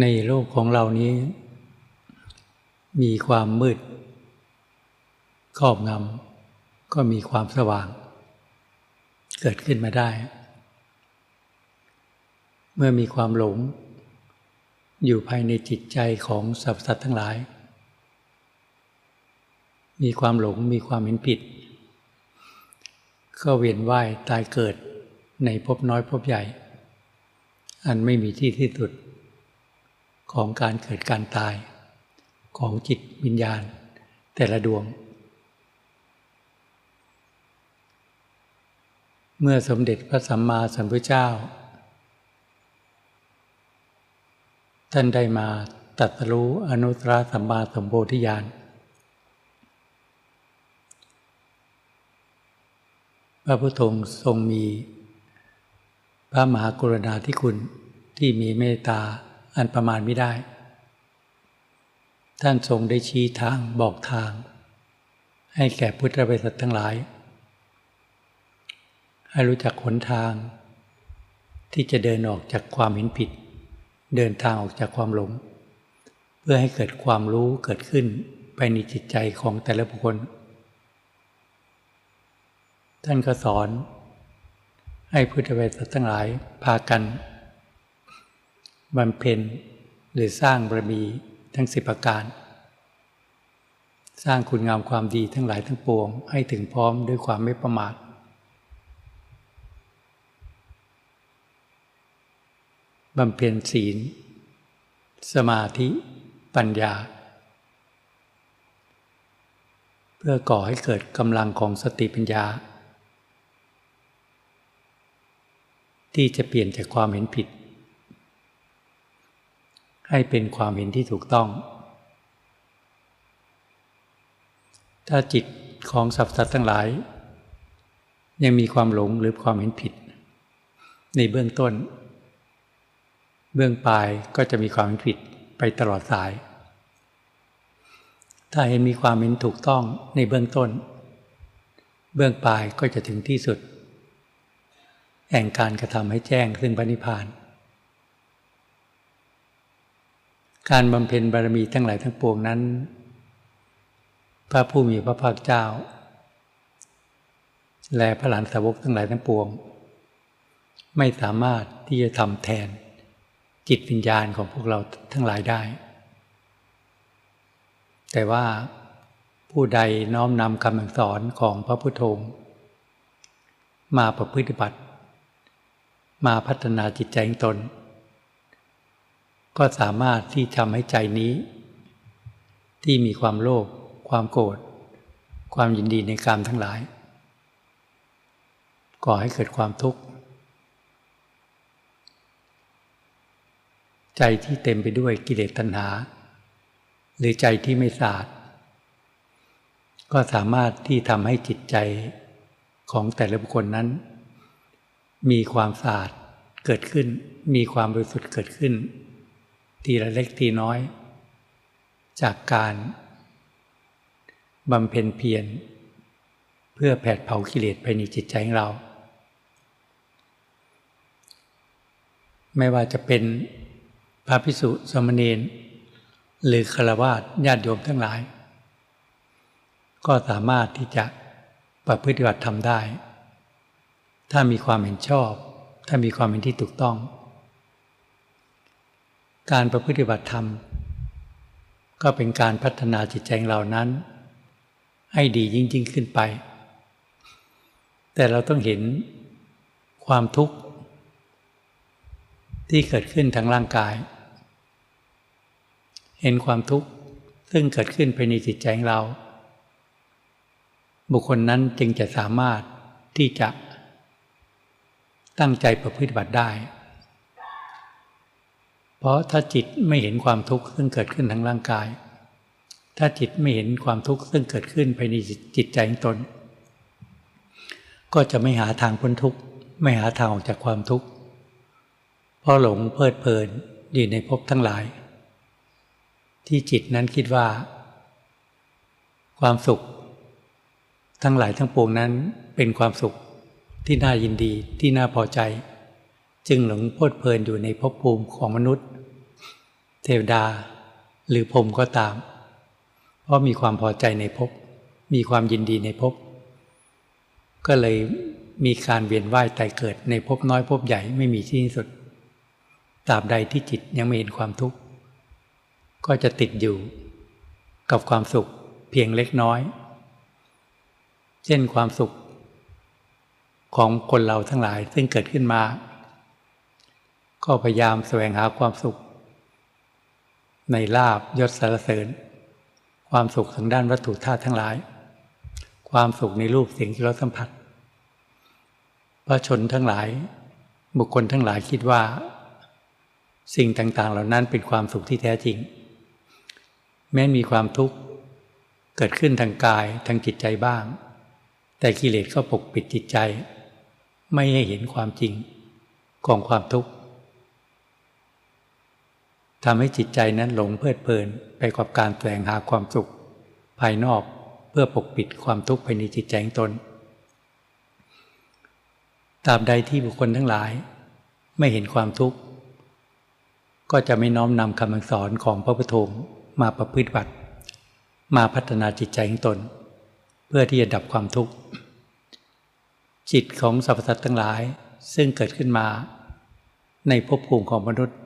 ในโลกของเรานี้ มีความมืดครอบงำก็มีความสว่าง เกิดขึ้นมาได้ เมื่อมีความหลง อยู่ภายในจิตใจของสรรพสัตว์ทั้งหลาย มีความหลงมีความเห็นผิด ก็เวียนว่ายตายเกิดในภพน้อยภพใหญ่ อันไม่มีที่ที่สุด ของการเกิดการตายของจิตวิญญาณ แต่ละดวง เมื่อสมเด็จพระสัมมาสัมพุทธเจ้า ท่านได้มาตัดรู้อนุตตรสัมมาสัมโพธิญาณพระพุทธองค์ทรงมี พระมหากรุณาธิคุณที่มีเมตตา อันประมาณไม่ได้ ท่านทรงได้ชี้ทางบอกทาง ให้แก่พุทธบริษัททั้งหลาย ให้รู้จักหนทาง ที่จะเดินออกจากความเห็นผิด เดินทางออกจากความหลง เพื่อให้เกิดความรู้เกิดขึ้นไปในจิตใจของแต่ละบุคคล ท่านก็สอน ให้พุทธบริษัททั้งหลายพากัน บำเพ็ญหรือสร้างบารมีทั้งสิบประการ สร้างคุณงามความดีทั้งหลายทั้งปวง ให้ถึงพร้อมด้วยความไม่ประมาทบำเพ็ญศีล สมาธิปัญญา เพื่อก่อให้เกิดกำลังของสติปัญญา ที่จะเปลี่ยนจากความเห็นผิด ให้เป็นความเห็นที่ถูกต้อง ถ้าจิตของสัตว์สัตว์ทั้งหลาย ยังมีความหลงหรือความเห็นผิด ในเบื้องต้น เบื้องปลายก็จะมีความเห็นผิดไปตลอดสาย ถ้าเห็นมีความเห็นถูกต้องในเบื้องต้น เบื้องปลายก็จะถึงที่สุดแห่งการกระทำให้แจ้งซึ่งปณิพาน การบำเพ็ญบารมีทั้งหลายทั้งปวงนั้น พระผู้มีพระภาคเจ้า และพระหลานสาวกทั้งหลายทั้งปวง ไม่สามารถที่จะทำแทนจิตวิญญาณของพวกเราทั้งหลายได้ แต่ว่าผู้ใดน้อมนำคำสอนของพระพุทโธมาประพฤติบัติ มาพัฒนาจิตใจของตน ก็สามารถที่ทำให้ใจนี้ ที่มีความโลภความโกรธความยินดีในกามทั้งหลาย ก่อให้เกิดความทุกข์ ใจที่เต็มไปด้วยกิเลสตัณหา หรือใจที่ไม่สะอาดก็สามารถที่ทำให้จิตใจของแต่ละบุคคลนั้น มีความสะอาดเกิดขึ้น มีความบริสุทธิ์เกิดขึ้น ทีละเล็กทีน้อย จากการบำเพ็ญเพียรเพื่อแผดเผากิเลสภายในจิตใจของเรา ไม่ว่าจะเป็นพระพิสุสมณีนหรือฆราวาสญาติโยมทั้งหลาย ก็สามารถที่จะประพฤติบัติทำได้ ถ้ามีความเห็นชอบ ถ้ามีความเห็นที่ถูกต้อง การประพฤติบัติธรรม ก็เป็นการพัฒนาจิตใจเหล่านั้น ให้ดียิ่งยิ่งขึ้นไป แต่เราต้องเห็นความทุกข์ ที่เกิดขึ้นทางร่างกาย เห็นความทุกข์ ซึ่งเกิดขึ้นภายในจิตใจเรา บุคคลนั้นจึงจะสามารถที่จะตั้งใจประพฤติบัติได้ เพราะถ้าจิตไม่เห็นความทุกข์ซึ่งเกิดขึ้นทางร่างกาย ถ้าจิตไม่เห็นความทุกข์ซึ่งเกิดขึ้นภายในจิตใจของตน ก็จะไม่หาทางพ้นทุกข์ ไม่หาทางออกจากความทุกข์ เพราะหลงเพลิดเพลินอยู่ในภพทั้งหลาย ที่จิตนั้นคิดว่า ความสุข ทั้งหลายทั้งปวงนั้นเป็นความสุขที่น่ายินดีที่น่าพอใจ จึงหลงเพลิดเพลินอยู่ในภพภูมิของมนุษย์ เทวดาหรือพรหมก็ตาม เพราะมีความพอใจในภพมีความยินดีในภพก็เลยมีการเวียนว่ายตายเกิดในภพน้อยภพใหญ่ไม่มีที่สุดตราบใดที่จิตยังไม่เห็นความทุกข์ก็จะติดอยู่กับความสุขเพียงเล็กน้อย เช่นความสุขของคนเราทั้งหลายซึ่งเกิดขึ้นมา ก็พยายามแสวงหาความสุข ในลาบยศสารเสริญ ความสุขทางด้านวัตถุธาตุทั้งหลาย ความสุขในรูปเสียงที่เราสัมผัสพระชนทั้งหลาย บุคคลทั้งหลายคิดว่า สิ่งต่างๆ เหล่านั้นเป็นความสุขที่แท้จริง แม้มีความทุกข์เกิดขึ้นทางกายทางจิตใจบ้าง แต่กิเลสก็ปกปิดจิตใจ ไม่ให้เห็นความจริงของความทุกข์ ทำให้จิตใจนั้นหลงเพลิดเพลินไปกับการแสวงหาความสุข ภายนอกเพื่อปกปิดความทุกข์ภายในจิตใจของตนตราบใดที่บุคคลทั้งหลาย ไม่เห็นความทุกข์ ก็จะไม่น้อมนำคำสอนของพระพุทโธมาประพฤติบัติ มาพัฒนาจิตใจของตน เพื่อที่จะดับความทุกข์ จิตของสรรพสัตว์ทั้งหลายซึ่งเกิดขึ้นมา ในภพภูมิของมนุษย์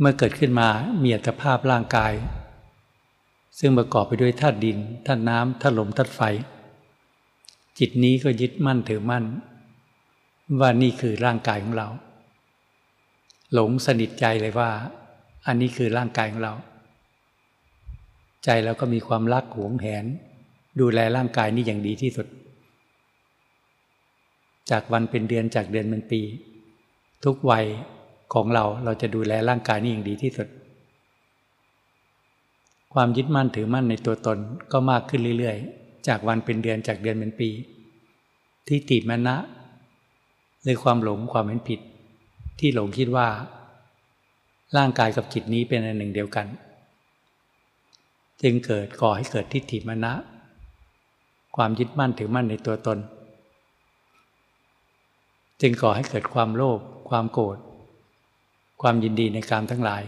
เมื่อเกิดขึ้นมามีอัตภาพร่างกาย ซึ่งประกอบไปด้วยธาตุดินธาตุน้ำธาตุลมธาตุไฟ จิตนี้ก็ยึดมั่นถือมั่น ว่านี่คือร่างกายของเรา หลงสนิทใจเลยว่า อันนี้คือร่างกายของเรา ใจเราก็มีความรักหวงแหน ดูแลร่างกายนี้อย่างดีที่สุด จากวันเป็นเดือนจากเดือนเป็นปี ทุกวัย ของเราเราจะดูแลร่างกายนี้อย่างดีที่สุด ความยึดมั่นถือมั่นในตัวตนก็มากขึ้นเรื่อยๆ จากวันเป็นเดือนจากเดือนเป็นปี ที่ติมณะหรือความหลงความเห็นผิด ที่หลงคิดว่า ร่างกายกับจิตนี้เป็นอันหนึ่งเดียวกัน จึงเกิดก่อให้เกิดทิฏฐิมณะความยึดมั่นถือมั่นในตัวตน จึงก่อให้เกิดความโลภความโกรธ ความยินดีในการทั้งหลาย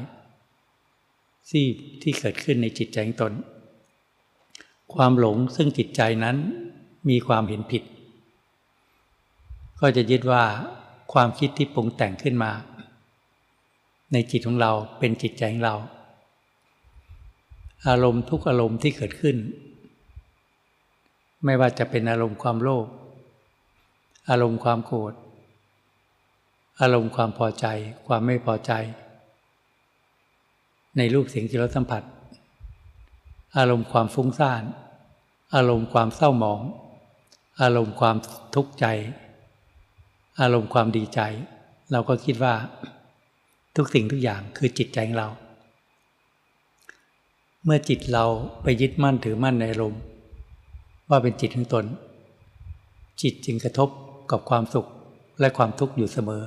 ที่ที่เกิดขึ้นในจิตใจของตน ความหลงซึ่งจิตใจนั้นมีความเห็นผิด ก็จะยึดว่าความคิดที่ปรุงแต่งขึ้นมา ในจิตของเราเป็นจิตใจของเรา อารมณ์ทุกอารมณ์ที่เกิดขึ้น ไม่ว่าจะเป็นอารมณ์ความโลภอารมณ์ความโกรธ อารมณ์ความพอใจ ความไม่พอใจ ในรูปเสียงที่เราสัมผัส อารมณ์ความฟุ้งซ่าน อารมณ์ความเศร้าหมอง อารมณ์ความทุกข์ใจ อารมณ์ความดีใจ เราก็คิดว่า ทุกสิ่งทุกอย่างคือจิตใจของเรา เมื่อจิตเราไปยึดมั่นถือมั่นในอารมณ์ ว่าเป็นจิตของตน จิตจึงกระทบกับความสุขและความทุกข์อยู่เสมอ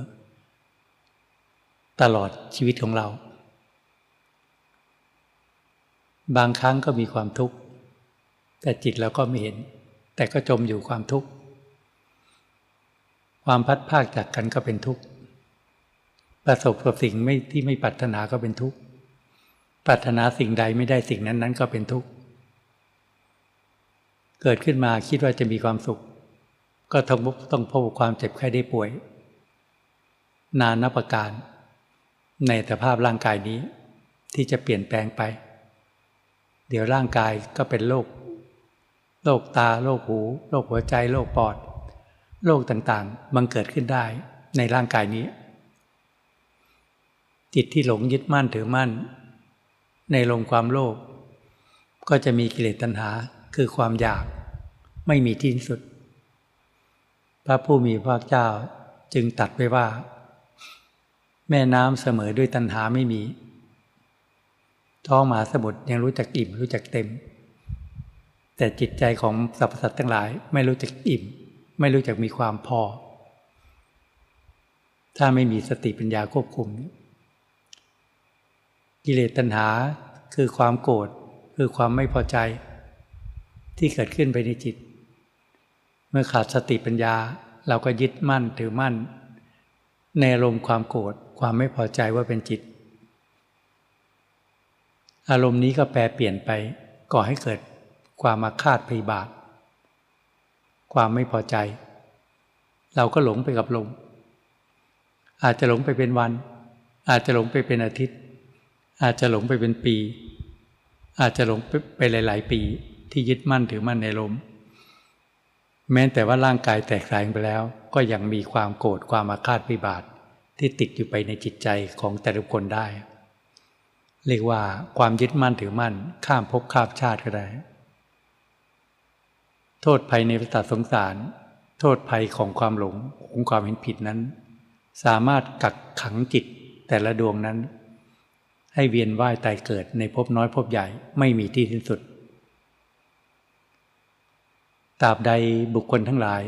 ตลอดชีวิตของเรา บางครั้งก็มีความทุกข์ แต่จิตเราก็ไม่เห็น แต่ก็จมอยู่ความทุกข์ ความพัดภาคจากกันก็เป็นทุกข์ ประสบกับสิ่งไม่ที่ไม่ปรารถนาก็เป็นทุกข์ ปรารถนาสิ่งใดไม่ได้สิ่งนั้นนั้นก็เป็นทุกข์ เกิดขึ้นมาคิดว่าจะมีความสุข ก็ต้องต้องพบความเจ็บไข้ได้ป่วย นานนับประการ ในสภาพร่างกายนี้ที่จะเปลี่ยนแปลงไป เดี๋ยวร่างกายก็เป็นโรคโรคตาโรคหูโรคหัวใจโรคปอดโรคต่างๆมันเกิดขึ้นได้ในร่างกายนี้ จิตที่หลงยึดมั่นถือมั่น ในลงความโลภก็จะมีกิเลสตัณหาคือความอยากไม่มีที่สุด พระผู้มีพระเจ้าจึงตัดไว้ว่า แม่น้ำเสมอด้วยตัณหาไม่มี ท้องมหาสมุทรยังรู้จักอิ่มรู้จักเต็ม แต่จิตใจของสรรพสัตว์ทั้งหลาย ไม่รู้จักอิ่ม ไม่รู้จักมีความพอ ถ้าไม่มีสติปัญญาควบคุม กิเลสตัณหาคือความโกรธคือความไม่พอใจ ที่เกิดขึ้นไปในจิต เมื่อขาดสติปัญญาเราก็ยึดมั่นถือมั่น ในอารมณ์ความโกรธ ความไม่พอใจว่าเป็นจิต อารมณ์นี้ก็แปรเปลี่ยนไปก่อให้เกิดความมาคาดพยาบาท ความไม่พอใจ เราก็หลงไปกับลม อาจจะหลงไปเป็นวัน อาจจะหลงไปเป็นอาทิตย์ อาจจะหลงไปเป็นปี อาจจะหลงไปหลาย ๆ ปีที่ยึดมั่นถือมั่นในลม แม้แต่ว่าร่างกายแตกสายไปแล้ว ก็ยังมีความโกรธความอาฆาตพิบาท ที่ติดอยู่ไปในจิตใจของแต่ละคนได้ เรียกว่าความยึดมั่นถือมั่นข้ามภพข้ามชาติก็ได้ โทษภัยในวัฏสงสาร โทษภัยของความหลงของความเห็นผิดนั้น สามารถกักขังจิตแต่ละดวงนั้น ให้เวียนว่ายตายเกิดในภพน้อยภพใหญ่ไม่มีที่สิ้นสุดตราบใดบุคคลทั้งหลาย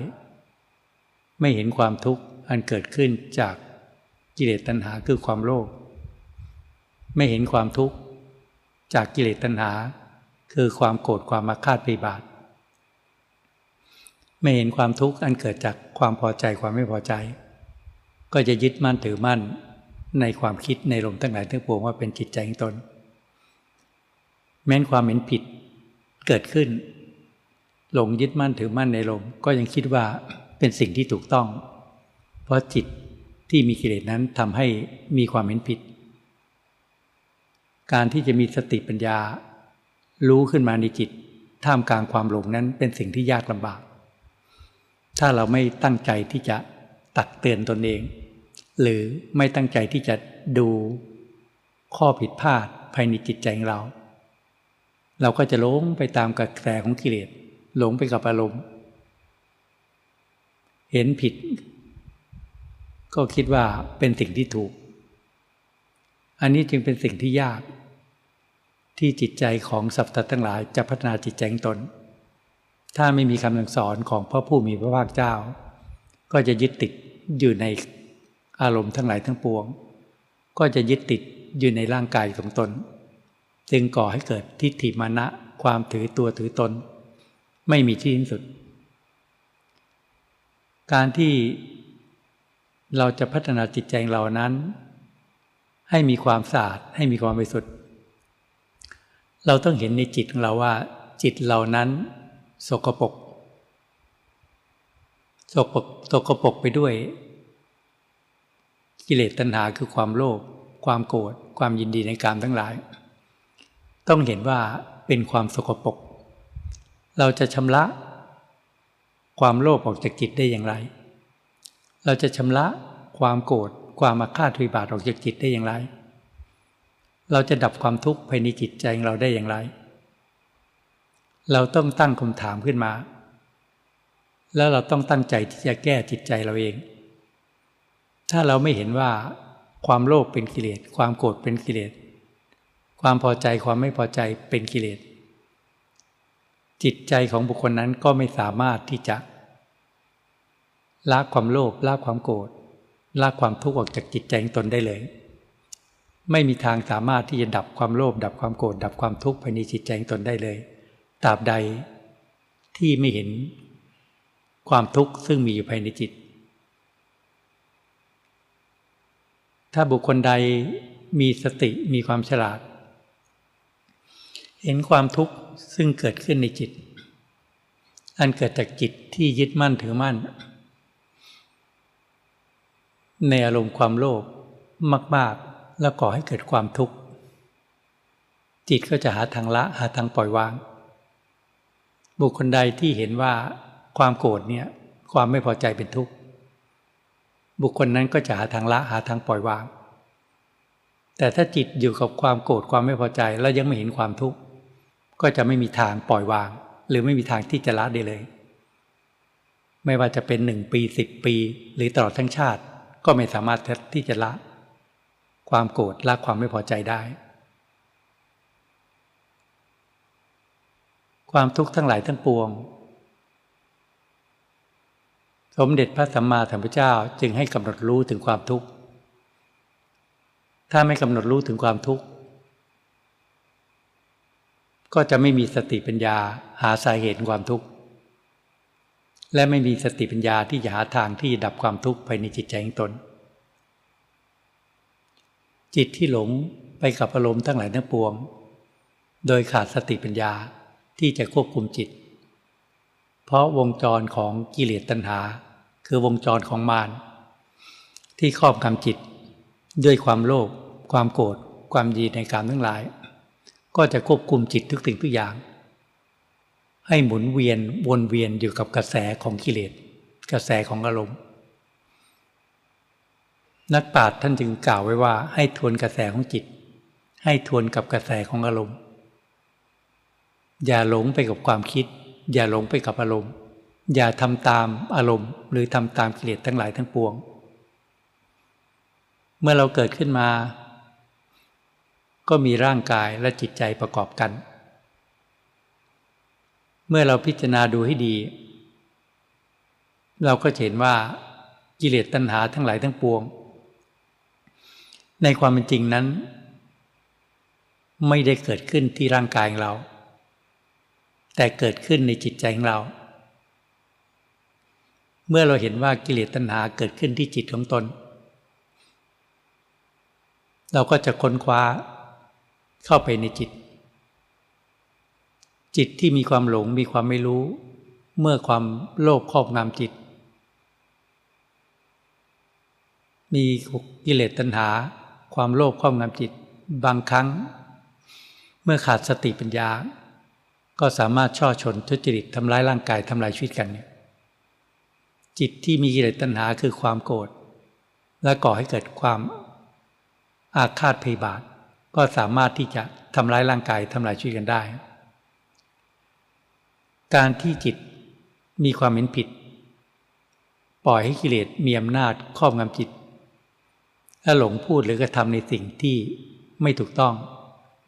ไม่เห็นความทุกข์อันเกิดขึ้นจาก กิเลสตัณหาคือความโลภไม่เห็นความทุกข์จากกิเลสตัณหา คือความโกรธความมาคาดปีบาทไม่เห็นความทุกข์อันเกิดจากความพอใจความไม่พอใจ ก็จะยึดมั่นถือมั่นในความคิดในลมทั้งหลายทั้งปวงว่าเป็นจิตใจของตน แม้นความเห็นผิดเกิดขึ้น หลงยึดมั่นถือมั่นในลมก็ยังคิดว่าเป็นสิ่งที่ถูกต้อง เพราะจิต ที่มีกิเลสนั้นทำให้มีความเห็นผิด การที่จะมีสติปัญญา รู้ขึ้นมาในจิต ท่ามกลางความหลงนั้นเป็นสิ่งที่ยากลำบาก ถ้าเราไม่ตั้งใจที่จะตักเตือนตนเอง หรือไม่ตั้งใจที่จะดูข้อผิดพลาดภายในจิตใจของเรา เราก็จะหล้มไปตามกระแสของกิเลสหลงไปกับอารมณ์ เห็นผิด ก็คิดว่าเป็นสิ่งที่ถูก อันนี้จึงเป็นสิ่งที่ยาก ที่จิตใจของสัตว์ทั้งหลายจะพัฒนาจิตใจงตน ถ้าไม่มีคำสั่งสอนของพระผู้มีพระภาคเจ้า ก็จะยึดติดอยู่ในอารมณ์ทั้งหลายทั้งปวง ก็จะยึดติดอยู่ในร่างกายของตน จึงก่อให้เกิดทิฏฐิมานะความถือตัวถือตน ไม่มีที่สิ้นสุด การที่ เราจะพัฒนาจิตใจเรานั้น ให้มีความสะอาดให้มีความบริสุทธิ์ เราต้องเห็นในจิตของเราว่า จิตเรานั้น สกปรกสกปรกสกปรกไปด้วย กิเลสตัณหาคือความโลภความโกรธความยินดีในการทั้งหลาย ต้องเห็นว่าเป็นความสกปรกเราจะชำระความโลภออกจากจิตได้อย่างไร เราจะชำระความโกรธความมาฆ่าตวิบาทออกจากจิตได้อย่างไร เราจะดับความทุกข์ภายในจิตใจของเราได้อย่างไร เราต้องตั้งคำถามขึ้นมา แล้วเราต้องตั้งใจที่จะแก้จิตใจเราเอง ถ้าเราไม่เห็นว่าความโลภเป็นกิเลส ความโกรธเป็นกิเลส ความพอใจความไม่พอใจเป็นกิเลส จิตใจของบุคคลนั้นก็ไม่สามารถที่จะ ละความโลภละความโกรธละความทุกข์ออกจากจิตใจของตนได้เลย ไม่มีทางสามารถที่จะดับความโลภดับความโกรธดับความทุกข์ภายในจิตใจของตนได้เลยตราบใดที่ไม่เห็นความทุกข์ซึ่งมีอยู่ภายในจิต ถ้าบุคคลใดมีสติมีความฉลาด เห็นความทุกข์ซึ่งเกิดขึ้นในจิต อันเกิดจากจิตที่ยึดมั่นถือมั่น ในอารมณ์ความโลภมาก ๆ แล้วก่อให้เกิดความทุกข์ จิตก็จะหาทางละหาทางปล่อยวาง บุคคลใดที่เห็นว่าความโกรธเนี่ยความไม่พอใจเป็นทุกข์ บุคคลนั้นก็จะหาทางละหาทางปล่อยวาง แต่ถ้าจิตอยู่กับความโกรธความไม่พอใจแล้วยังไม่เห็นความทุกข์ ก็จะไม่มีทางปล่อยวาง หรือไม่มีทางที่จะละได้เลย ไม่ว่าจะเป็นหนึ่งปีสิบปี หรือตลอดทั้งชาติ ก็ไม่สามารถที่จะละ ความโกรธละความไม่พอใจได้ ความทุกข์ทั้งหลายทั้งปวง สมเด็จพระสัมมาสัมพุทธเจ้าจึงให้กำหนดรู้ถึงความทุกข์ ถ้าไม่กำหนดรู้ถึงความทุกข์ ก็จะไม่มีสติปัญญาหาสาเหตุความทุกข์ และไม่มีสติปัญญาที่จะหาทางที่ดับความทุกข์ภายในจิตใจของตน จิตที่หลงไปกับอารมณ์ทั้งหลายทั้งปวง โดยขาดสติปัญญาที่จะควบคุมจิต เพราะวงจรของกิเลสตัณหา คือวงจรของมารที่ครอบงำจิต ด้วยความโลภความโกรธความดีในการทั้งหลาย ก็จะควบคุมจิตทุกสิ่งทุกอย่าง ให้หมุนเวียนวนเวียนอยู่กับกระแสของกิเลสกระแสของอารมณ์ นักปราชญ์ท่านจึงกล่าวไว้ว่า ให้ทวนกระแสของจิต ให้ทวนกับกระแสของอารมณ์ อย่าหลงไปกับความคิด อย่าหลงไปกับอารมณ์ อย่าทำตามอารมณ์ หรือทำตามกิเลสทั้งหลายทั้งปวง เมื่อเราเกิดขึ้นมา ก็มีร่างกายและจิตใจประกอบกัน เมื่อเราพิจารณาดูให้ดี เราก็เห็นว่ากิเลสตัณหาทั้งหลายทั้งปวง ในความเป็นจริงนั้น ไม่ได้เกิดขึ้นที่ร่างกายของเรา แต่เกิดขึ้นในจิตใจของเรา เมื่อเราเห็นว่ากิเลสตัณหาเกิดขึ้นที่จิตของตน เราก็จะค้นคว้าเข้าไปในจิต จิตที่มีความหลงมีความไม่รู้ เมื่อความโลภครอบงำจิต มีกิเลสตัณหา ความโลภครอบงำจิต บางครั้ง เมื่อขาดสติปัญญา ก็สามารถช่อชนทุจริตทำร้ายร่างกายทำลายชีวิตกันเนี่ยจิตที่มีกิเลสตัณหาคือความโกรธและก่อให้เกิดความอาฆาตพยาบาท ก็สามารถที่จะทำร้ายร่างกายทำลายชีวิตกันได้ การที่จิตมีความเห็นผิด ปล่อยให้กิเลสมีอำนาจครอบงำจิต และหลงพูดหรือกระทำในสิ่งที่ไม่ถูกต้อง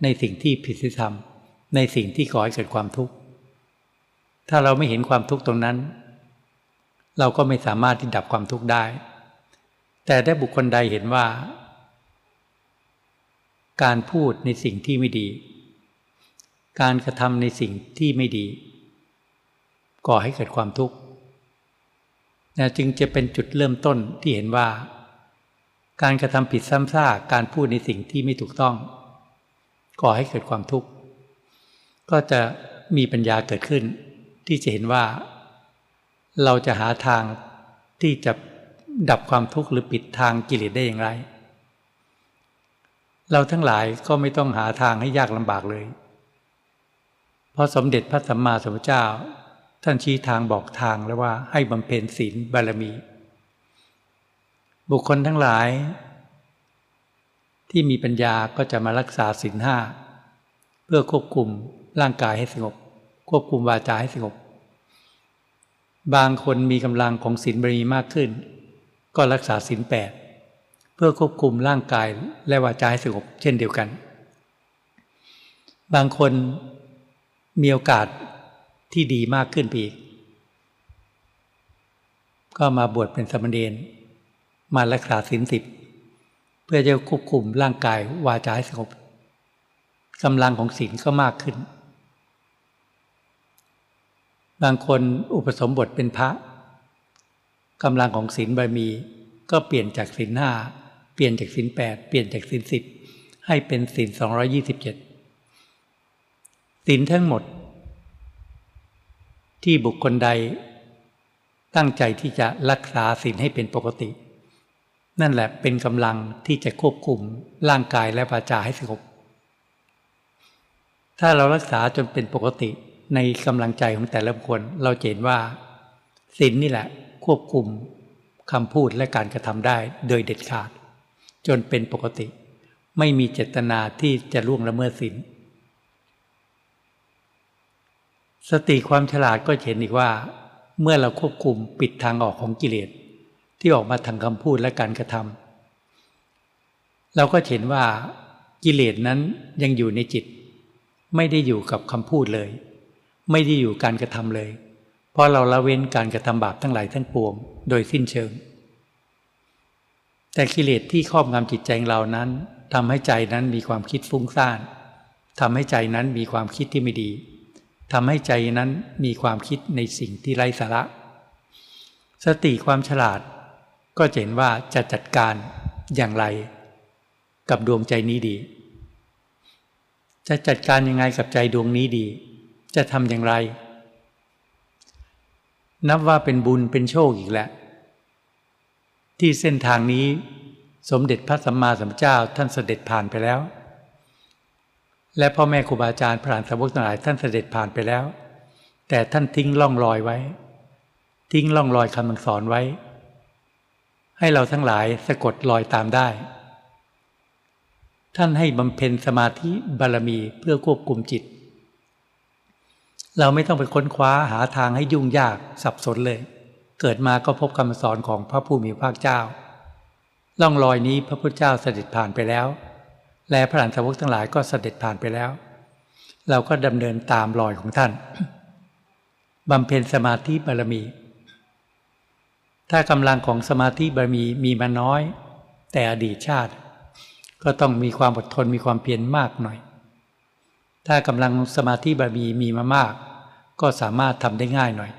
ในสิ่งที่ผิดศีลธรรม ในสิ่งที่ก่อให้เกิดความทุกข์ ถ้าเราไม่เห็นความทุกข์ตรงนั้น เราก็ไม่สามารถที่ดับความทุกข์ได้ แต่ได้บุคคลใดเห็นว่า การพูดในสิ่งที่ไม่ดี การกระทำในสิ่งที่ไม่ดี ก่อให้เกิดความทุกข์จึงจะเป็นจุดเริ่มต้นที่เห็นว่า การกระทำผิดซ้ำซากการพูดในสิ่งที่ไม่ถูกต้อง ก่อให้เกิดความทุกข์ก็จะมีปัญญาเกิดขึ้น ที่จะเห็นว่า เราจะหาทางที่จะดับความทุกข์หรือปิดทางกิเลสได้อย่างไร เราทั้งหลายก็ไม่ต้องหาทางให้ยากลำบากเลย เพราะสมเด็จพระสัมมาสัมพุทธเจ้า ท่านชี้ทางบอกทางแล้วว่าให้บำเพ็ญศีลบารมี บุคคลทั้งหลาย ที่มีปัญญาก็จะมารักษาศีลห้าเพื่อควบคุมร่างกายให้สงบ ควบคุมวาจาให้สงบ บางคนมีกำลังของศีลบารมีมากขึ้น ก็รักษาศีลแปดเพื่อควบคุมร่างกายและวาจาให้สงบเช่นเดียวกัน บางคนมีโอกาส ที่ดีมากขึ้นไปอีก ก็มาบวชเป็นสมณเณรมารักษาศีลสิบ เพื่อจะควบคุมร่างกายวาจาให้สงบกำลังของศีลก็มากขึ้น บางคนอุปสมบทเป็นพระกำลังของศีลบารมีก็เปลี่ยนจากศีลห้าเปลี่ยนจากศีลแปดเปลี่ยนจากศีลสิบให้เป็นศีลสองร้อยี่สิบเจ็ดศีลทั้งหมด ที่บุคคลใด ตั้งใจที่จะรักษาศีลให้เป็นปกติ นั่นแหละเป็นกำลังที่จะควบคุมร่างกายและวาจาให้สงบถ้าเรารักษาจนเป็นปกติในกำลังใจของแต่ละคนเราเห็นว่าศีลนนี่แหละควบคุมคำพูดและการกระทำได้โดยเด็ดขาด จนเป็นปกติ ไม่มีเจตนาที่จะล่วงละเมิดศีล สติความฉลาดก็เห็นอีกว่า เมื่อเราควบคุมปิดทางออกของกิเลสที่ออกมาทางคำพูดและการกระทำเราก็เห็นว่ากิเลสนั้นยังอยู่ในจิต ไม่ได้อยู่กับคำพูดเลย ไม่ได้อยู่การกระทำเลย เพราะเราละเว้นการกระทำบาปทั้งหลายทั้งปวง โดยสิ้นเชิง แต่กิเลสที่ครอบงำจิตใจเรานั้นทำให้ใจนั้นมีความคิดฟุ้งซ่านทำให้ใจนั้นมีความคิดที่ไม่ดี ทำให้ใจนั้นมีความคิดในสิ่งที่ไร้สาระ สติความฉลาดก็เห็นว่าจะจัดการอย่างไร กับดวงใจนี้ดี จะจัดการยังไงกับใจดวงนี้ดี จะทำอย่างไร นับว่าเป็นบุญเป็นโชคอีกแหละ ที่เส้นทางนี้สมเด็จพระสัมมาสัมพุทธเจ้าท่านเสด็จผ่านไปแล้ว และพ่อแม่ครูบาอาจารย์พระอรหันสาวกทั้งหลายท่านเสด็จผ่านไปแล้ว แต่ท่านทิ้งล่องรอยไว้ ทิ้งล่องรอยคำสอนไว้ ให้เราทั้งหลายสะกดรอยตามได้ ท่านให้บำเพ็ญสมาธิบารมีเพื่อควบคุมจิต เราไม่ต้องไปค้นคว้าหาทางให้ยุ่งยากสับสนเลย เกิดมาก็พบคำสอนของพระผู้มีพระเจ้าล่องรอยนี้พระพุทธเจ้าเสด็จผ่านไปแล้ว และพระหลานสาวกทั้งหลายก็เสด็จผ่านไปแล้ว เราก็ดำเนินตามรอยของท่านบำเพ็ญสมาธิบารมี ถ้ากำลังของสมาธิบารมีมีมาน้อย แต่อดีตชาติ ก็ต้องมีความอดทนมีความเพียรมากหน่อย ถ้ากำลังสมาธิบารมีมีมามาก ก็สามารถทำได้ง่ายหน่อย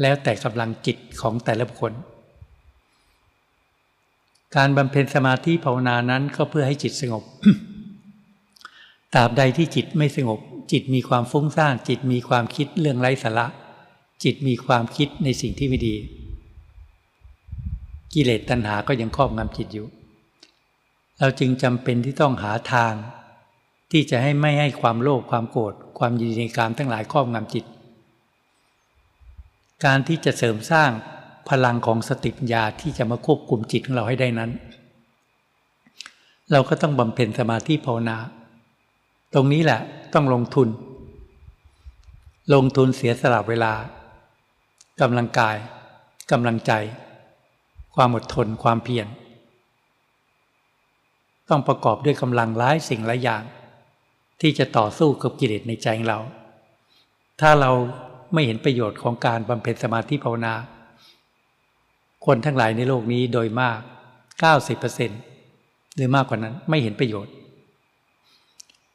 แล้วแต่กำลังจิตของแต่ละบุคคล การบำเพ็ญสมาธิภาวนานั้นก็เพื่อให้จิตสงบตราบใดที่จิตไม่สงบ จิตมีความฟุ้งซ่านจิตมีความคิดเรื่องไร้สาระ จิตมีความคิดในสิ่งที่ไม่ดี กิเลสตัณหาก็ยังครอบงำจิตอยู่ เราจึงจำเป็นที่ต้องหาทาง ที่จะให้ไม่ให้ความโลภความโกรธความยินดีในการทั้งหลายครอบงำจิต การที่จะเสริมสร้าง พลังของสติปัญญาที่จะมาควบคุมจิตของเราให้ได้นั้น เราก็ต้องบำเพ็ญสมาธิภาวนา ตรงนี้แหละต้องลงทุน ลงทุนเสียสละเวลากำลังกายกำลังใจ ความอดทนความเพียรต้องประกอบด้วยกำลังหลายสิ่งหลายอย่าง ที่จะต่อสู้กับกิเลสในใจเรา ถ้าเราไม่เห็นประโยชน์ของการบำเพ็ญสมาธิภาวนา คนทั้งหลายในโลกนี้โดยมาก 90%หรือมากกว่านั้นไม่เห็นประโยชน์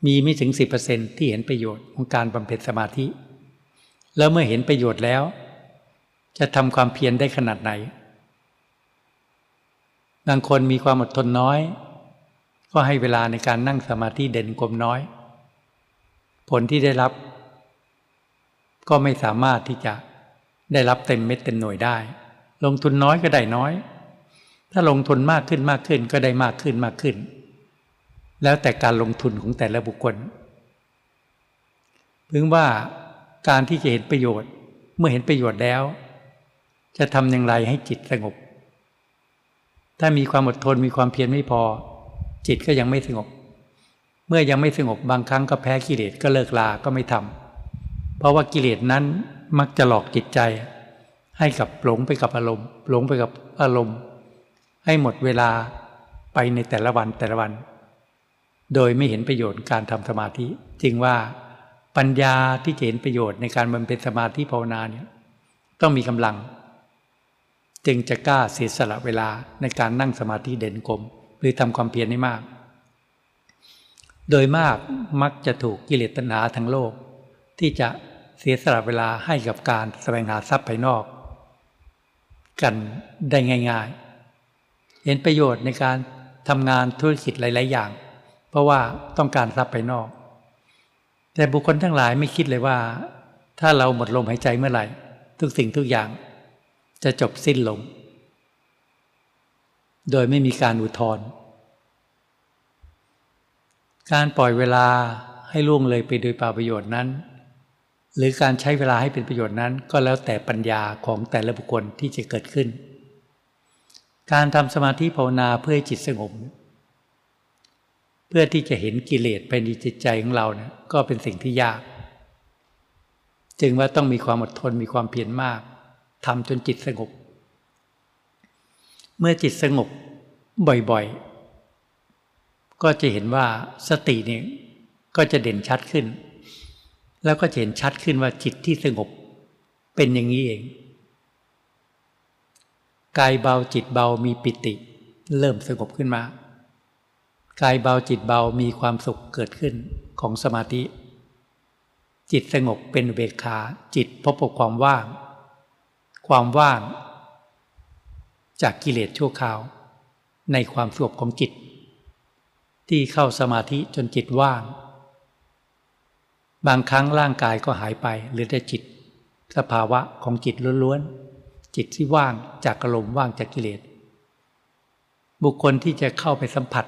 มีไม่ถึง 10%ที่เห็นประโยชน์ของการบำเพ็ญสมาธิ แล้วเมื่อเห็นประโยชน์แล้ว จะทำความเพียรได้ขนาดไหน บางคนมีความอดทนน้อย ก็ให้เวลาในการนั่งสมาธิเด่นกลมน้อย ผลที่ได้รับ ก็ไม่สามารถที่จะได้รับเต็มเม็ดเต็มหน่วยได้ ลงทุนน้อยก็ได้น้อย ถ้าลงทุนมากขึ้นมากขึ้นก็ได้มากขึ้นมากขึ้น แล้วแต่การลงทุนของแต่ละบุคคลพึงว่าการที่จะเห็นประโยชน์เมื่อเห็นประโยชน์แล้ว จะทำอย่างไรให้จิตสงบ ถ้ามีความอดทนมีความเพียรไม่พอ จิตก็ยังไม่สงบ เมื่อยังไม่สงบบางครั้งก็แพ้กิเลสก็เลิกลาก็ไม่ทำเพราะว่ากิเลสนั้นมักจะหลอกจิตใจ ให้กับหลงไปกับอารมณ์ หลงไปกับอารมณ์ ให้หมดเวลาไปในแต่ละวันแต่ละวัน โดยไม่เห็นประโยชน์การทำสมาธิ จึงว่าปัญญาที่จะเห็นประโยชน์ในการบำเพ็ญสมาธิภาวนาเนี่ยต้องมีกำลัง จึงจะกล้าเสียสละเวลาในการนั่งสมาธิเด่นกลม หรือทำความเพียรให้มาก โดยมากมักจะถูกกิเลสตัณหาทั้งโลก ที่จะเสียสละเวลาให้กับการแสวงหาทรัพย์ภายนอก กันได้ง่าย ๆ เห็นประโยชน์ในการทำงานธุรกิจหลาย ๆ อย่าง เพราะว่าต้องการทรัพย์ภายนอก แต่บุคคลทั้งหลายไม่คิดเลยว่า ถ้าเราหมดลมหายใจเมื่อไหร่ ทุกสิ่งทุกอย่าง จะจบสิ้นลง โดยไม่มีการอุทธรณ์การปล่อยเวลาให้ล่วงเลยไปโดยป่าประโยชน์นั้น หรือการใช้เวลาให้เป็นประโยชน์นั้น ก็แล้วแต่ปัญญาของแต่ละบุคคลที่จะเกิดขึ้น การทำสมาธิภาวนาเพื่อให้จิตสงบเพื่อที่จะเห็นกิเลสภายในจิตใจของเราเนี่ยก็เป็นสิ่งที่ยาก จึงว่าต้องมีความอดทนมีความเพียรมากทำจนจิตสงบ เมื่อจิตสงบบ่อยๆ ก็จะเห็นว่าสตินี่ก็จะเด่นชัดขึ้น แล้วก็เห็นชัดขึ้นว่าจิตที่สงบ เป็นอย่างนี้เองกายเบาจิตเบามีปิติ เริ่มสงบขึ้นมากายเบาจิตเบามีความสุขเกิดขึ้นของสมาธิ จิตสงบเป็นเบกขาจิตพบกับความว่าง ความว่าง จากกิเลสชั่วคราว ในความสงบของจิต ที่เข้าสมาธิจนจิตว่าง บางครั้งร่างกายก็หายไปเหลือแต่จิต สภาวะของจิตล้วนๆจิตที่ว่างจากอารมณ์ว่างจากกิเลส บุคคลที่จะเข้าไปสัมผัส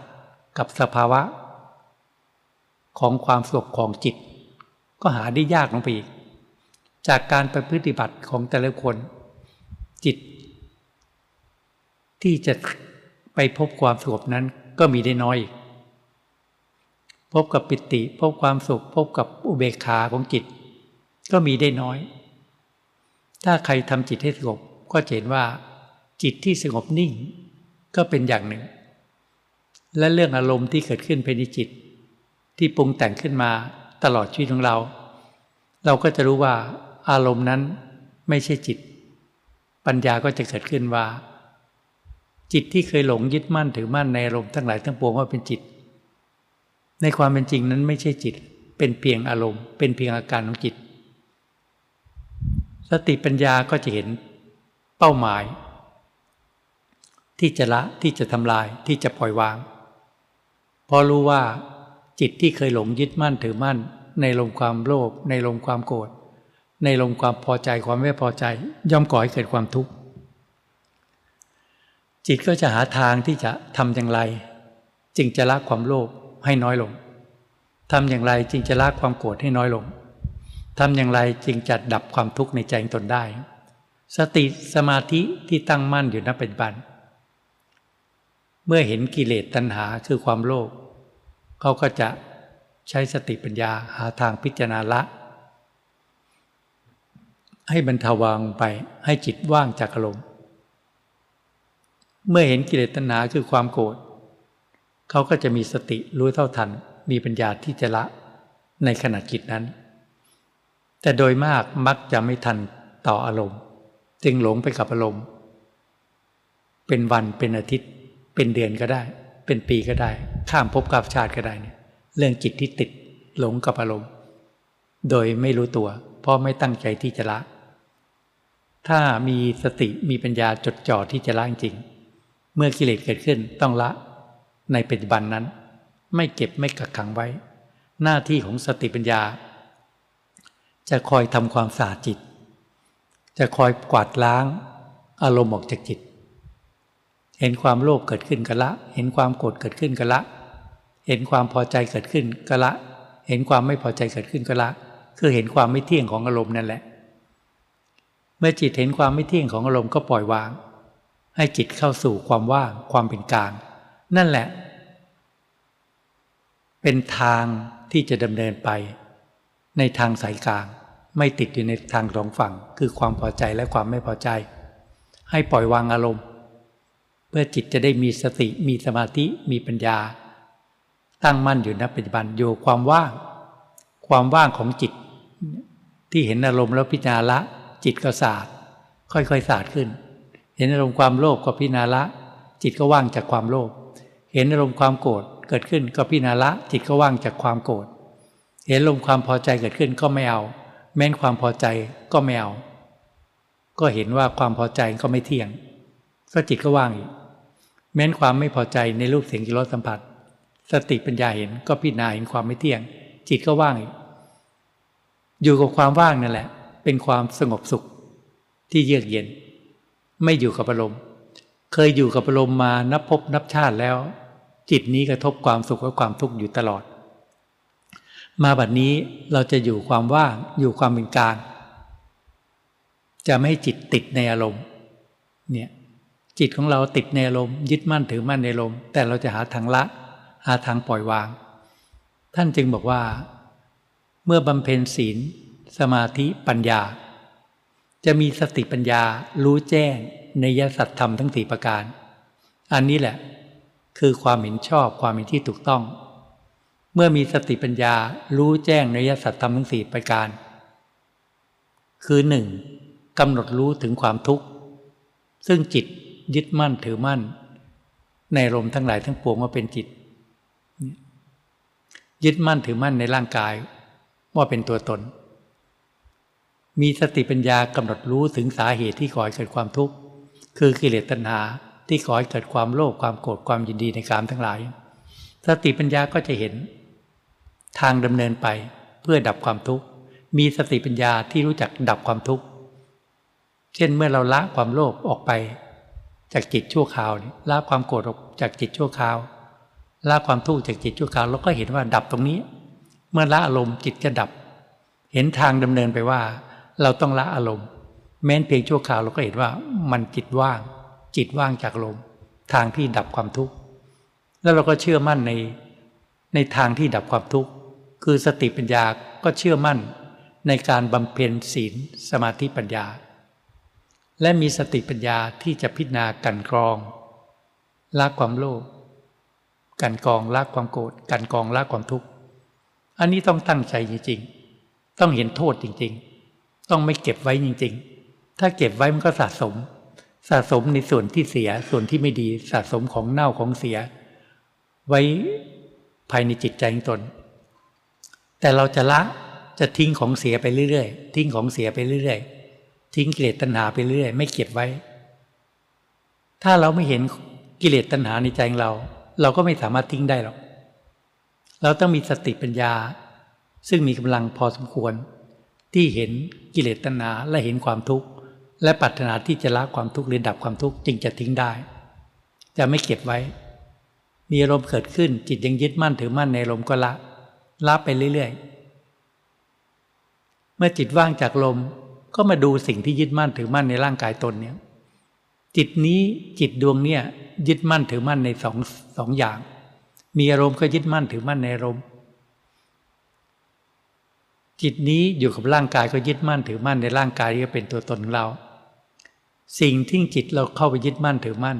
กับสภาวะ ของความสงบของจิต ก็หาได้ยากลงไปอีก จากการไปปฏิบัติของแต่ละคน จิต ที่จะไปพบความสงบนั้นก็มีได้น้อยอีก พบกับปิติ พบความสุข พบกับอุเบกขาของจิต ก็มีได้น้อย ถ้าใครทำจิตให้สงบก็เห็นว่า จิตที่สงบนิ่ง ก็เป็นอย่างหนึ่ง และเรื่องอารมณ์ที่เกิดขึ้นภายในจิต ที่ปรุงแต่งขึ้นมาตลอดชีวิตของเรา เราก็จะรู้ว่าอารมณ์นั้นไม่ใช่จิต ปัญญาก็จะเกิดขึ้นว่า จิตที่เคยหลงยึดมั่นถือมั่นในอารมณ์ทั้งหลายทั้งปวงว่าเป็นจิต ในความเป็นจริงนั้นไม่ใช่จิต เป็นเพียงอารมณ์ เป็นเพียงอาการของจิต สติปัญญาก็จะเห็นเป้าหมาย ที่จะละที่จะทำลายที่จะปล่อยวาง พอรู้ว่าจิตที่เคยหลงยึดมั่นถือมั่น ในลมความโลภในลมความโกรธในลมความพอใจความไม่พอใจ ย่อมก่อให้เกิดความทุกข์จิตก็จะหาทางที่จะทำอย่างไร จึงจะละความโลภ ให้น้อยลงทำอย่างไรจึงจะละความโกรธให้น้อยลงทำอย่างไรจึงจะดับความทุกข์ในใจตนได้ สติสมาธิที่ตั้งมั่นอยู่ณปัจจุบัน เมื่อเห็นกิเลสตัณหาคือความโลภเขาก็จะใช้สติปัญญาหาทางพิจารณาละ ให้บรรเทาวางไปให้จิตว่างจากอารมณ์เมื่อเห็นกิเลสตัณหาคือความโกรธ เขาก็จะมีสติรู้เท่าทัน มีปัญญาที่จะละในขณะจิตนั้น แต่โดยมากมักจะไม่ทันต่ออารมณ์ จึงหลงไปกับอารมณ์ เป็นวันเป็นอาทิตย์ เป็นเดือนก็ได้ เป็นปีก็ได้ ข้ามภพกับชาติก็ได้เนี่ยเรื่องจิตที่ติดหลงกับอารมณ์ โดยไม่รู้ตัว เพราะไม่ตั้งใจที่จะละ ถ้ามีสติมีปัญญาจดจ่อที่จะละจริง เมื่อกิเลสเกิดขึ้นต้องละ ในปัจจุบันนั้น ไม่เก็บไม่กักขังไว้ หน้าที่ของสติปัญญา จะคอยทำความสะอาดจิต จะคอยกวาดล้าง อารมณ์ออกจากจิต เห็นความโลภเกิดขึ้นก็ละ เห็นความโกรธเกิดขึ้นก็ละ เห็นความพอใจเกิดขึ้นก็ละ เห็นความไม่พอใจเกิดขึ้นก็ละ คือเห็นความไม่เที่ยงของอารมณ์นั่นแหละ เมื่อจิตเห็นความไม่เที่ยงของอารมณ์ก็ปล่อยวาง ให้จิตเข้าสู่ความว่างความเป็นกลาง นั่นแหละ เป็นทางที่จะดำเนินไป ในทางสายกลาง ไม่ติดอยู่ในทางสองฝั่ง คือความพอใจและความไม่พอใจ ให้ปล่อยวางอารมณ์ เพื่อจิตจะได้มีสติมีสมาธิมีปัญญา ตั้งมั่นอยู่ณปัจจุบันอยู่ความว่าง ความว่างของจิต ที่เห็นอารมณ์แล้วพิจารณาละจิตก็สาดค่อยๆสาดขึ้น เห็นอารมณ์ความโลภก็พิจารณาละจิตก็ว่างจากความโลภ เห็นอารมณ์ความโกรธเกิดขึ้นก็พิจารณาละจิตก็ว่างจากความโกรธเห็นอารมณ์ความพอใจเกิดขึ้นก็ไม่เอา แม้นความพอใจก็ไม่เอา ก็เห็นว่าความพอใจก็ไม่เที่ยง ก็จิตก็ว่างอีกแม้นความไม่พอใจในรูปเสียงกิรสสัมผัส สติปัญญาเห็นก็พิจารณาเห็นความไม่เที่ยง จิตก็ว่างอีกอยู่กับความว่างนั่นแหละ เป็นความสงบสุขที่เยือกเย็น ไม่อยู่กับอารมณ์ เคยอยู่กับอารมณ์มานับพบนับชาติแล้ว จิตนี้กระทบความสุขและความทุกข์อยู่ตลอด มาบัดนี้เราจะอยู่ความว่างอยู่ความเป็นกลางจะไม่ให้จิตติดในอารมณ์เนี่ยจิตของเราติดในอารมณ์ยึดมั่นถือมั่นในอารมณ์แต่เราจะหาทางละ หาทางปล่อยวาง ท่านจึงบอกว่า เมื่อบำเพ็ญศีล สมาธิปัญญา จะมีสติปัญญารู้แจ้งในยสัตธรรมทั้งสี่ประการ อันนี้แหละ คือความเห็นชอบความเห็นที่ถูกต้อง เมื่อมีสติปัญญารู้แจ้งในยสัตธรรมทั้งสี่ประการ คือหนึ่งกำหนดรู้ถึงความทุกข์ ซึ่งจิตยึดมั่นถือมั่น ในลมทั้งหลายทั้งปวงว่าเป็นจิต ยึดมั่นถือมั่นในร่างกายว่าเป็นตัวตน มีสติปัญญากำหนดรู้ถึงสาเหตุที่ก่อให้เกิดความทุกข์ คือกิเลสตัณหา ที่ก่อให้เกิดความโลภความโกรธความยินดีในกามทั้งหลาย สติปัญญาก็จะเห็น ทางดำเนินไปเพื่อดับความทุกข์ มีสติปัญญาที่รู้จักดับความทุกข์ เช่นเมื่อเราละความโลภออกไป จากจิตชั่วคราวละความโกรธออกจากจิตชั่วคราวละความทุกข์จากจิตชั่วคราวเราก็เห็นว่าดับตรงนี้ เมื่อละอารมณ์จิตจะดับ เห็นทางดำเนินไปว่า เราต้องละอารมณ์ แม้นเพียงชั่วคราวเราก็เห็นว่ามันจิตว่าง จิตว่างจากลม ทางที่ดับความทุกข์ แล้วเราก็เชื่อมั่นในในทางที่ดับความทุกข์ คือสติปัญญาก็เชื่อมั่นในการบำเพ็ญศีลสมาธิปัญญา และมีสติปัญญาที่จะพิจารณากันกรองละความโลภกันกองละความโกรธกันกองละความทุกข์ อันนี้ต้องตั้งใจจริงๆ ต้องเห็นโทษจริงๆ ต้องไม่เก็บไว้จริงๆ ถ้าเก็บไว้มันก็สะสม สะสมในส่วนที่เสียส่วนที่ไม่ดีสะสมของเน่าของเสีย ไว้ภายในจิตใจของตน แต่เราจะละจะทิ้งของเสียไปเรื่อยๆ ทิ้งของเสียไปเรื่อยๆ ทิ้งกิเลสตัณหาไปเรื่อยไม่เก็บไว้ ถ้าเราไม่เห็นกิเลสตัณหาในใจของเรา เราก็ไม่สามารถทิ้งได้หรอก เราต้องมีสติปัญญา ซึ่งมีกำลังพอสมควร ที่เห็นกิเลสตัณหาและเห็นความทุกข์ และปรารถนาที่จะละความทุกข์หรือดับความทุกข์จึงจะทิ้งได้ จะไม่เก็บไว้ มีอารมณ์เกิดขึ้นจิตยังยึดมั่นถือมั่นในลมก็ละ ละไปเรื่อยๆ เมื่อจิตว่างจากลมก็มาดูสิ่งที่ยึดมั่นถือมั่นในร่างกายตนเนี่ยจิตนี้จิตดวงเนี่ยยึดมั่นถือมั่นในสองสองอย่าง มีอารมณ์ก็ยึดมั่นถือมั่นในอารมณ์ จิตนี้อยู่กับร่างกายก็ยึดมั่นถือมั่นในร่างกายที่เป็นตัวตนของเรา สิ่งที่จิตเราเข้าไปยึดมั่นถือมั่น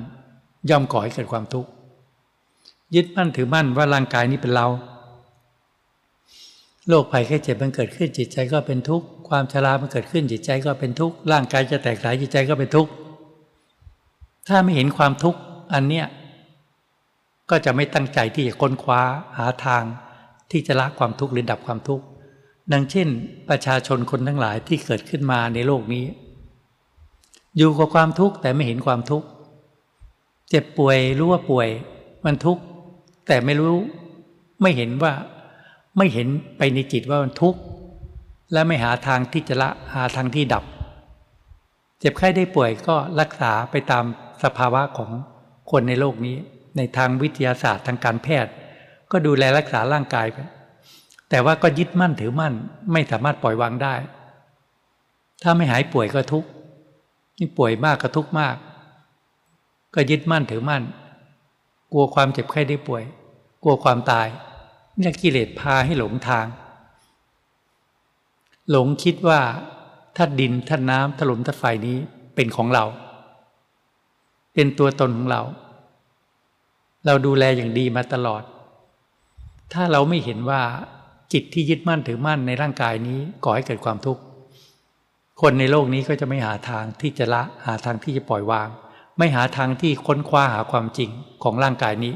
ย่อมก่อให้เกิดความทุกข์ยึดมั่นถือมั่นว่าร่างกายนี้เป็นเราโรคภัยแค่เจ็บมันเกิดขึ้นจิตใจก็เป็นทุกข์ความชรามันเกิดขึ้นจิตใจก็เป็นทุกข์ร่างกายจะแตกสลายจิตใจก็เป็นทุกข์ถ้าไม่เห็นความทุกข์อันเนี้ยก็จะไม่ตั้งใจที่จะค้นคว้าหาทาง ที่จะละความทุกข์หรือดับความทุกข์ดังเช่น ประชาชนคนทั้งหลายที่เกิดขึ้นมาในโลกนี้ อยู่กับความทุกข์แต่ไม่เห็นความทุกข์เจ็บป่วยรู้ว่าป่วย มันทุกข์แต่ไม่รู้ไม่เห็นว่าไม่เห็นไปในจิตว่ามันทุกข์และไม่หาทางที่จะละหาทางที่ดับ เจ็บไข้ได้ป่วยก็รักษาไปตามสภาวะของคนในโลกนี้ ในทางวิทยาศาสตร์ทางการแพทย์ ก็ดูแลรักษาร่างกายไปแต่ว่าก็ยึดมั่นถือมั่นไม่สามารถปล่อยวางได้ ถ้าไม่หายป่วยก็ทุกข์ นี่ป่วยมากก็ทุกมาก ก็ยึดมั่นถือมั่น กลัวความเจ็บไข้ได้ป่วย กลัวความตายนี่กิเลสพาให้หลงทาง หลงคิดว่าถ้าดินถ้าน้ำถ้าลมถ้าไฟนี้เป็นของเรา เป็นตัวตนของเรา เราดูแลอย่างดีมาตลอด ถ้าเราไม่เห็นว่าจิตที่ยึดมั่นถือมั่นในร่างกายนี้ก่อให้เกิดความทุกข์ คนในโลกนี้ก็จะไม่หาทางที่จะละหาทางที่จะปล่อยวาง ไม่หาทางที่ค้นคว้าหาความจริงของร่างกายนี้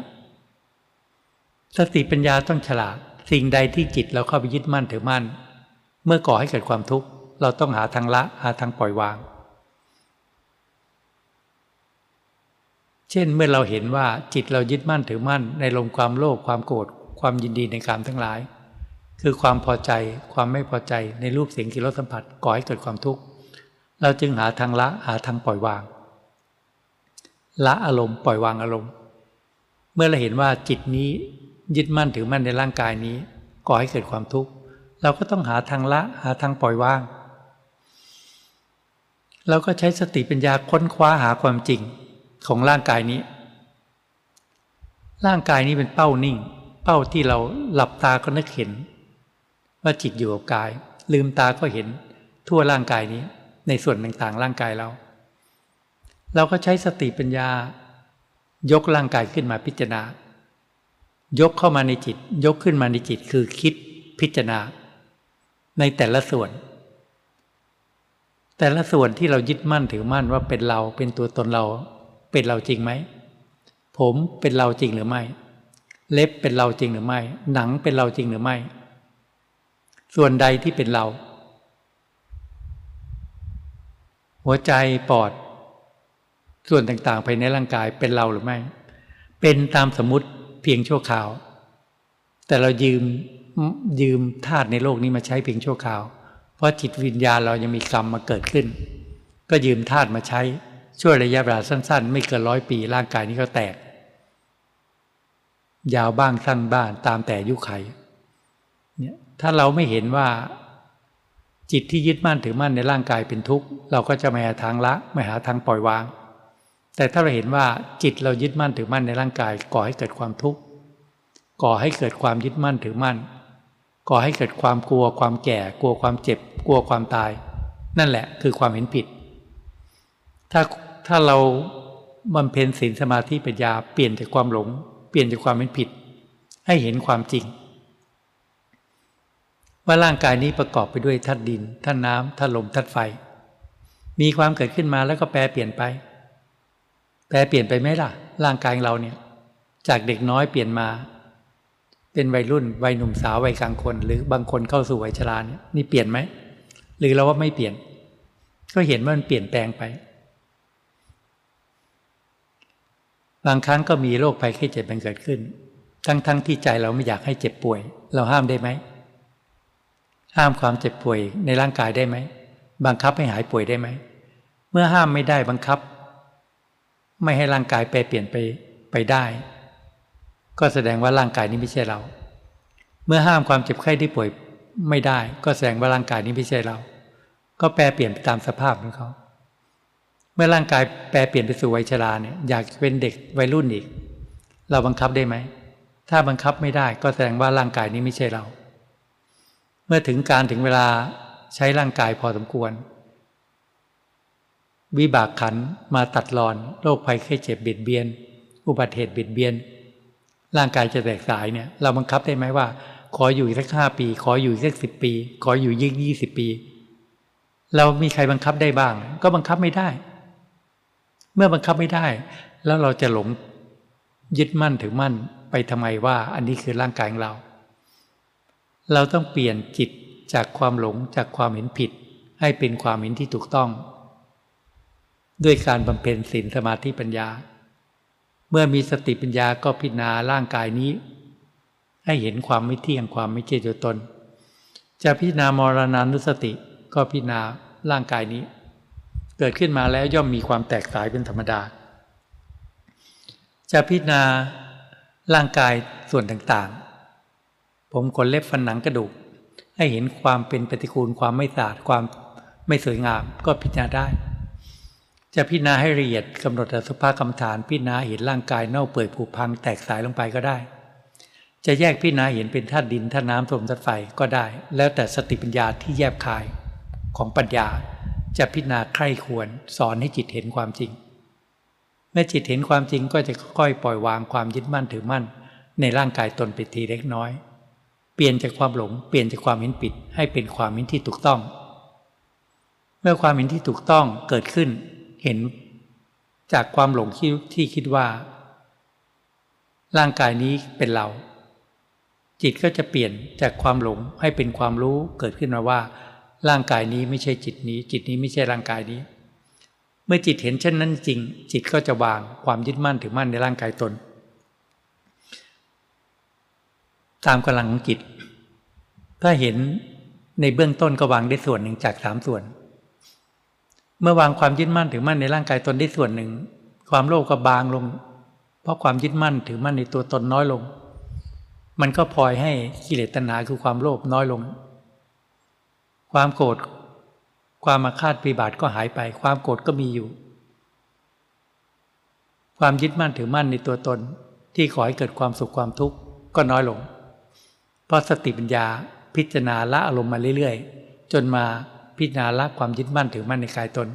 สติปัญญาต้องฉลาดสิ่งใดที่จิตเราเข้าไปยึดมั่นถือมั่น เมื่อก่อให้เกิดความทุกข์เราต้องหาทางละหาทางปล่อยวาง เช่นเมื่อเราเห็นว่าจิตเรายึดมั่นถือมั่นในลมความโลภความโกรธความยินดีในกามทั้งหลาย คือความพอใจความไม่พอใจในรูปเสียงกลิ่นรสสัมผัสก่อให้เกิดความทุกข์เราจึงหาทางละหาทางปล่อยวาง ละอารมณ์ปล่อยวางอารมณ์ เมื่อเราเห็นว่าจิตนี้ยึดมั่นถือมั่นในร่างกายนี้ก่อให้เกิดความทุกข์เราก็ต้องหาทางละหาทางปล่อยวางเราก็ใช้สติปัญญาค้นคว้าหาความจริงของร่างกายนี้ ร่างกายนี้เป็นเป้านิ่ง เป้าที่เราหลับตาก็นึกเห็น ว่าจิตอยู่กับกาย ลืมตาก็เห็นทั่วร่างกายนี้ ในส่วนต่างๆร่างกายเรา เราก็ใช้สติปัญญา ยกร่างกายขึ้นมาพิจารณา ยกเข้ามาในจิต ยกขึ้นมาในจิตคือคิดพิจารณา ในแต่ละส่วน แต่ละส่วนที่เรายึดมั่นถือมั่นว่าเป็นเราเป็นตัวตนเรา เป็นเราจริงไหมผมเป็นเราจริงหรือไม่ เล็บเป็นเราจริงหรือไม่ หนังเป็นเราจริงหรือไม่ ส่วนใดที่เป็นเรา หัวใจปอด ส่วนต่างๆภายในร่างกายเป็นเราหรือไม่ เป็นตามสมมติเพียงชั่วคราว แต่เรายืมยืมธาตุในโลกนี้มาใช้เพียงชั่วคราว เพราะจิตวิญญาณเรายังมีกรรมมาเกิดขึ้น ก็ยืมธาตุมาใช้ช่วยระยะเวลาสั้น ๆ ไม่เกินร้อยปีร่างกายนี้ก็แตก ยาวบ้างสั้นบ้างตามแต่ยุคไข ถ้าเราไม่เห็นว่าจิตที่ยึดมั่นถือมั่นในร่างกายเป็นทุกข์ เราก็จะไม่หาทางละไม่หาทางปล่อยวาง แต่ถ้าเราเห็นว่าจิตเรายึดมั่นถือมั่นในร่างกาย ก่อให้เกิดความทุกข์ก่อให้เกิดความยึดมั่นถือมั่น ก่อให้เกิดความกลัวความแก่ กลัวความเจ็บ กลัวความตาย นั่นแหละคือความเห็นผิด ถ้าถ้าเราบำเพ็ญศีลสมาธิปัญญาเปลี่ยนจากความหลง เปลี่ยนจากความเห็นผิด ให้เห็นความจริง ว่าร่างกายนี้ประกอบไปด้วยธาตุดินธาตุน้ำธาตุลมธาตุไฟ มีความเกิดขึ้นมาแล้วก็แปรเปลี่ยนไป แปรเปลี่ยนไปไหมล่ะ ร่างกายเราเนี่ย จากเด็กน้อยเปลี่ยนมา เป็นวัยรุ่นวัยหนุ่มสาววัยกลางคน หรือบางคนเข้าสู่วัยชราเนี่ยนี่เปลี่ยนไหมหรือเราว่าไม่เปลี่ยน ก็เห็นว่ามันเปลี่ยนแปลงไป บางครั้งก็มีโรคภัยไข้เจ็บมันเกิดขึ้น ทั้งทั้งที่ใจเราไม่อยากให้เจ็บป่วย เราห้ามได้ไหม ห้ามความเจ็บป่วยในร่างกายได้ไหม บังคับให้หายป่วยได้ไหม เมื่อห้ามไม่ได้บังคับ ไม่ให้ร่างกายแปรเปลี่ยนไปไปได้ ก็แสดงว่าร่างกายนี้ไม่ใช่เรา เมื่อห้ามความเจ็บไข้ที่ป่วยไม่ได้ ก็แสดงว่าร่างกายนี้ไม่ใช่เรา ก็แปลเปลี่ยนไปตามสภาพของเขา เมื่อร่างกายแปลเปลี่ยนไปสู่วัยชราเนี่ยอยากเป็นเด็กวัยรุ่นอีก เราบังคับได้ไหม ถ้าบังคับไม่ได้ก็แสดงว่าร่างกายนี้ไม่ใช่เรา เมื่อถึงการถึงเวลาใช้ร่างกายพอสมควร วิบากขันมาตัดรอนโรคภัยไข้เจ็บเบียดเบียน อุบัติเหตุเบียดเบียน ร่างกายจะแตกสายเนี่ย เราบังคับได้ไหมว่า ขออยู่สักห้าปี ขออยู่สักสิบปี ขออยู่ยิ่งยี่สิบปี เรามีใครบังคับได้บ้าง ก็บังคับไม่ได้ เมื่อบังคับไม่ได้ แล้วเราจะหลงยึดมั่นถือมั่นไปทำไมว่า อันนี้คือร่างกายของเรา เราต้องเปลี่ยนจิตจากความหลงจากความเห็นผิด ให้เป็นความเห็นที่ถูกต้อง ด้วยการบำเพ็ญศีลสมาธิปัญญา เมื่อมีสติปัญญาก็พิจารณาร่างกายนี้ ให้เห็นความไม่เที่ยงความไม่เจตัวตน จะพิจารณามรณานุสติก็พิจารณาร่างกายนี้ เกิดขึ้นมาแล้วย่อมมีความแตกสายเป็นธรรมดา จะพิจารณาร่างกายส่วนต่าง ผมขนเล็บฟันหนังกระดูก ให้เห็นความเป็นปฏิกูลความไม่สะอาดความไม่สวยงามก็พิจารณาได้ จะพิจารณาให้ละเอียดกำหนดอสุภกรรมฐานพิจารณาเห็นร่างกายเน่าเปื่อยผุพังแตกสายลงไปก็ได้ จะแยกพิจารณาเห็นเป็นธาตุดินธาตุน้ำลมธาตุไฟก็ได้ แล้วแต่สติปัญญาที่แยบคายของปัญญา จะพิจารณาใคร่ควรสอนให้จิตเห็นความจริง เมื่อจิตเห็นความจริงก็จะค่อยปล่อยวางความยึดมั่นถือมั่น ในร่างกายตนไปทีเล็กน้อย ปลี่ยนจากความหลงเปลี่ยนจากความเห็นผิดให้เป็นความเห็นที่ถูกต้อง เมื่อความเห็นที่ถูกต้องเกิดขึ้น เห็นจากความหลงที่ที่คิดว่า ร่างกายนี้เป็นเรา จิตก็จะเปลี่ยนจากความหลงให้เป็นความรู้เกิดขึ้นมาว่า ร่างกายนี้ไม่ใช่จิตนี้ จิตนี้ไม่ใช่ร่างกายนี้ เมื่อจิตเห็นเช่นนั้นจริง จิตก็จะวางความยึดมั่นถือมั่นในร่างกายตน ตามกำลังของจิต ถ้าเห็นในเบื้องต้นก็วางได้ส่วนหนึ่งจากสามส่วน เมื่อวางความยึดมั่นถือมั่นในร่างกายตนได้ส่วนหนึ่ง ความโลภก็บางลง เพราะความยึดมั่นถือมั่นในตัวตนน้อยลง มันก็พลอยให้กิเลสตัณหาคือความโลภน้อยลง ความโกรธความมาคาดปีบาทก็หายไป ความโกรธก็มีอยู่ ความยึดมั่นถือมั่นในตัวตนที่ขอให้เกิดความสุขความทุกข์ก็น้อยลง เพราะสติปัญญาพิจารณาละอารมณ์มาเรื่อยๆ จนมาพิจารณาละความยึดมั่นถือมั่นในกายตน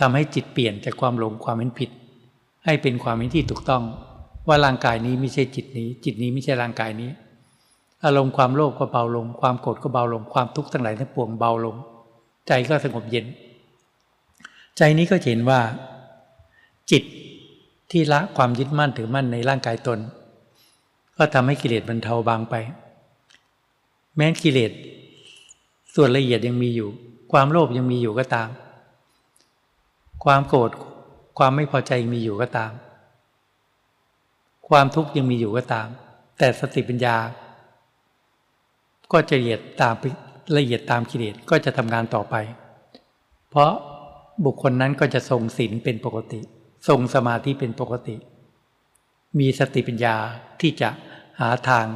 ทำให้จิตเปลี่ยนจากความหลงความเห็นผิด ให้เป็นความเห็นที่ถูกต้อง ว่าร่างกายนี้ไม่ใช่จิตนี้ จิตนี้ไม่ใช่ร่างกายนี้ อารมณ์ความโลภก็เบาลง ความโกรธก็เบาลงความทุกข์ทั้งหลายทั้งปวงเบาลง ใจก็สงบเย็น ใจนี้ก็เห็นว่า จิตที่ละความยึดมั่นถือมั่นในร่างกายตน ก็ทำให้กิเลสบรรเทาบางไป แม้กิเลสส่วนละเอียดยังมีอยู่ ความโลภยังมีอยู่ก็ตาม ความโกรธความไม่พอใจมีอยู่ก็ตาม ความทุกข์ยังมีอยู่ก็ตาม แต่สติปัญญา ก็จะละเอียดตามละเอียดตามกิเลสก็จะทำงานต่อไป เพราะบุคคลนั้นก็จะทรงศีลเป็นปกติ ทรงสมาธิเป็นปกติ มีสติปัญญาที่จะหาทาง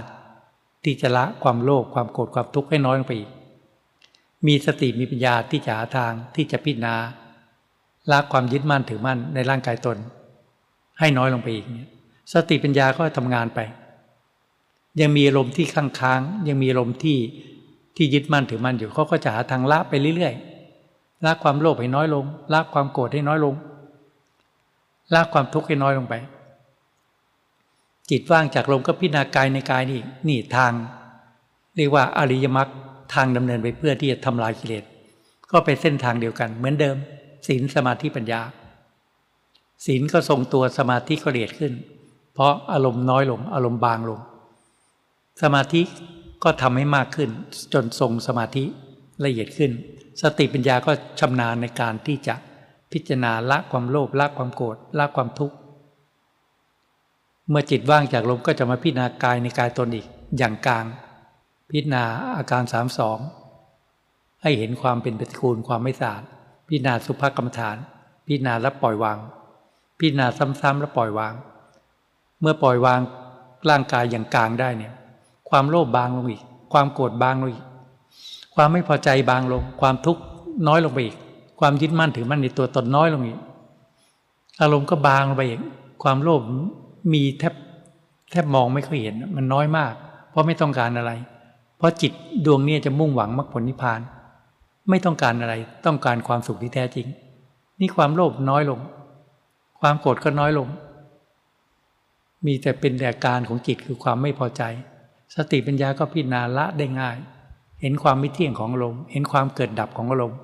ที่จะละความโลภความโกรธความทุกข์ให้น้อยลงไปอีก มีสติมีปัญญาที่จะหาทางที่จะพิจารณาละความยึดมั่นถือมั่นในร่างกายตน ให้น้อยลงไปอีกเนี่ยสติปัญญาก็ทำงานไป ยังมีลมที่ค้างค้างยังมีลมที่ที่ยึดมั่นถือมั่นอยู่เขาก็จะหาทางละไปเรื่อยๆละความโลภให้น้อยลงละความโกรธให้น้อยลงละความทุกข์ให้น้อยลงไป จิตว่างจากลมก็พิจารณากายในกายนี่นี่ทาง เรียกว่าอริยมรรคทางดำเนินไปเพื่อที่จะทำลายกิเลสก็เป็นเส้นทางเดียวกัน เหมือนเดิมศีลสมาธิปัญญาศีลก็ทรงตัวสมาธิก็ละเอียดขึ้น เพราะอารมณ์น้อยลง อารมณ์บางลง สมาธิก็ทำให้มากขึ้น จนทรงสมาธิละเอียดขึ้น สติปัญญาก็ชำนาญในการที่จะพิจารณาละความโลภละความโกรธละความทุกข์ เมื่อจิตว่างจากลมก็จะมาพิจารณากายในกายตนอีกอย่างกลาง พิจารณาอาการสามสองให้เห็นความเป็นปฏิกูลความไม่สะอาดพิจารณาสุภกรรมฐาน พิจารณาแล้วปล่อยวาง พิจารณาซ้ำๆแล้วปล่อยวาง เมื่อปล่อยวางร่างกายอย่างกลางได้เนี่ย ความโลภบางลงอีก ความโกรธบางลงอีก ความไม่พอใจบางลง ความทุกข์น้อยลงไปอีก ความยึดมั่นถือมั่นในตัวตนน้อยลงอีก อารมณ์ก็บางลงไปอีก ความโลภ มีแทบแทบมองไม่ค่อยเห็นมันน้อยมาก เพราะไม่ต้องการอะไร เพราะจิตดวงนี้จะมุ่งหวังมรรคผลนิพพาน ไม่ต้องการอะไรต้องการความสุขที่แท้จริง นี่ความโลภน้อยลง ความโกรธก็น้อยลง มีแต่เป็นแต่การของจิตคือความไม่พอใจ สติปัญญาก็พิจารณาละได้ง่าย เห็นความไม่เที่ยงของอารมณ์เห็นความเกิดดับของอารมณ์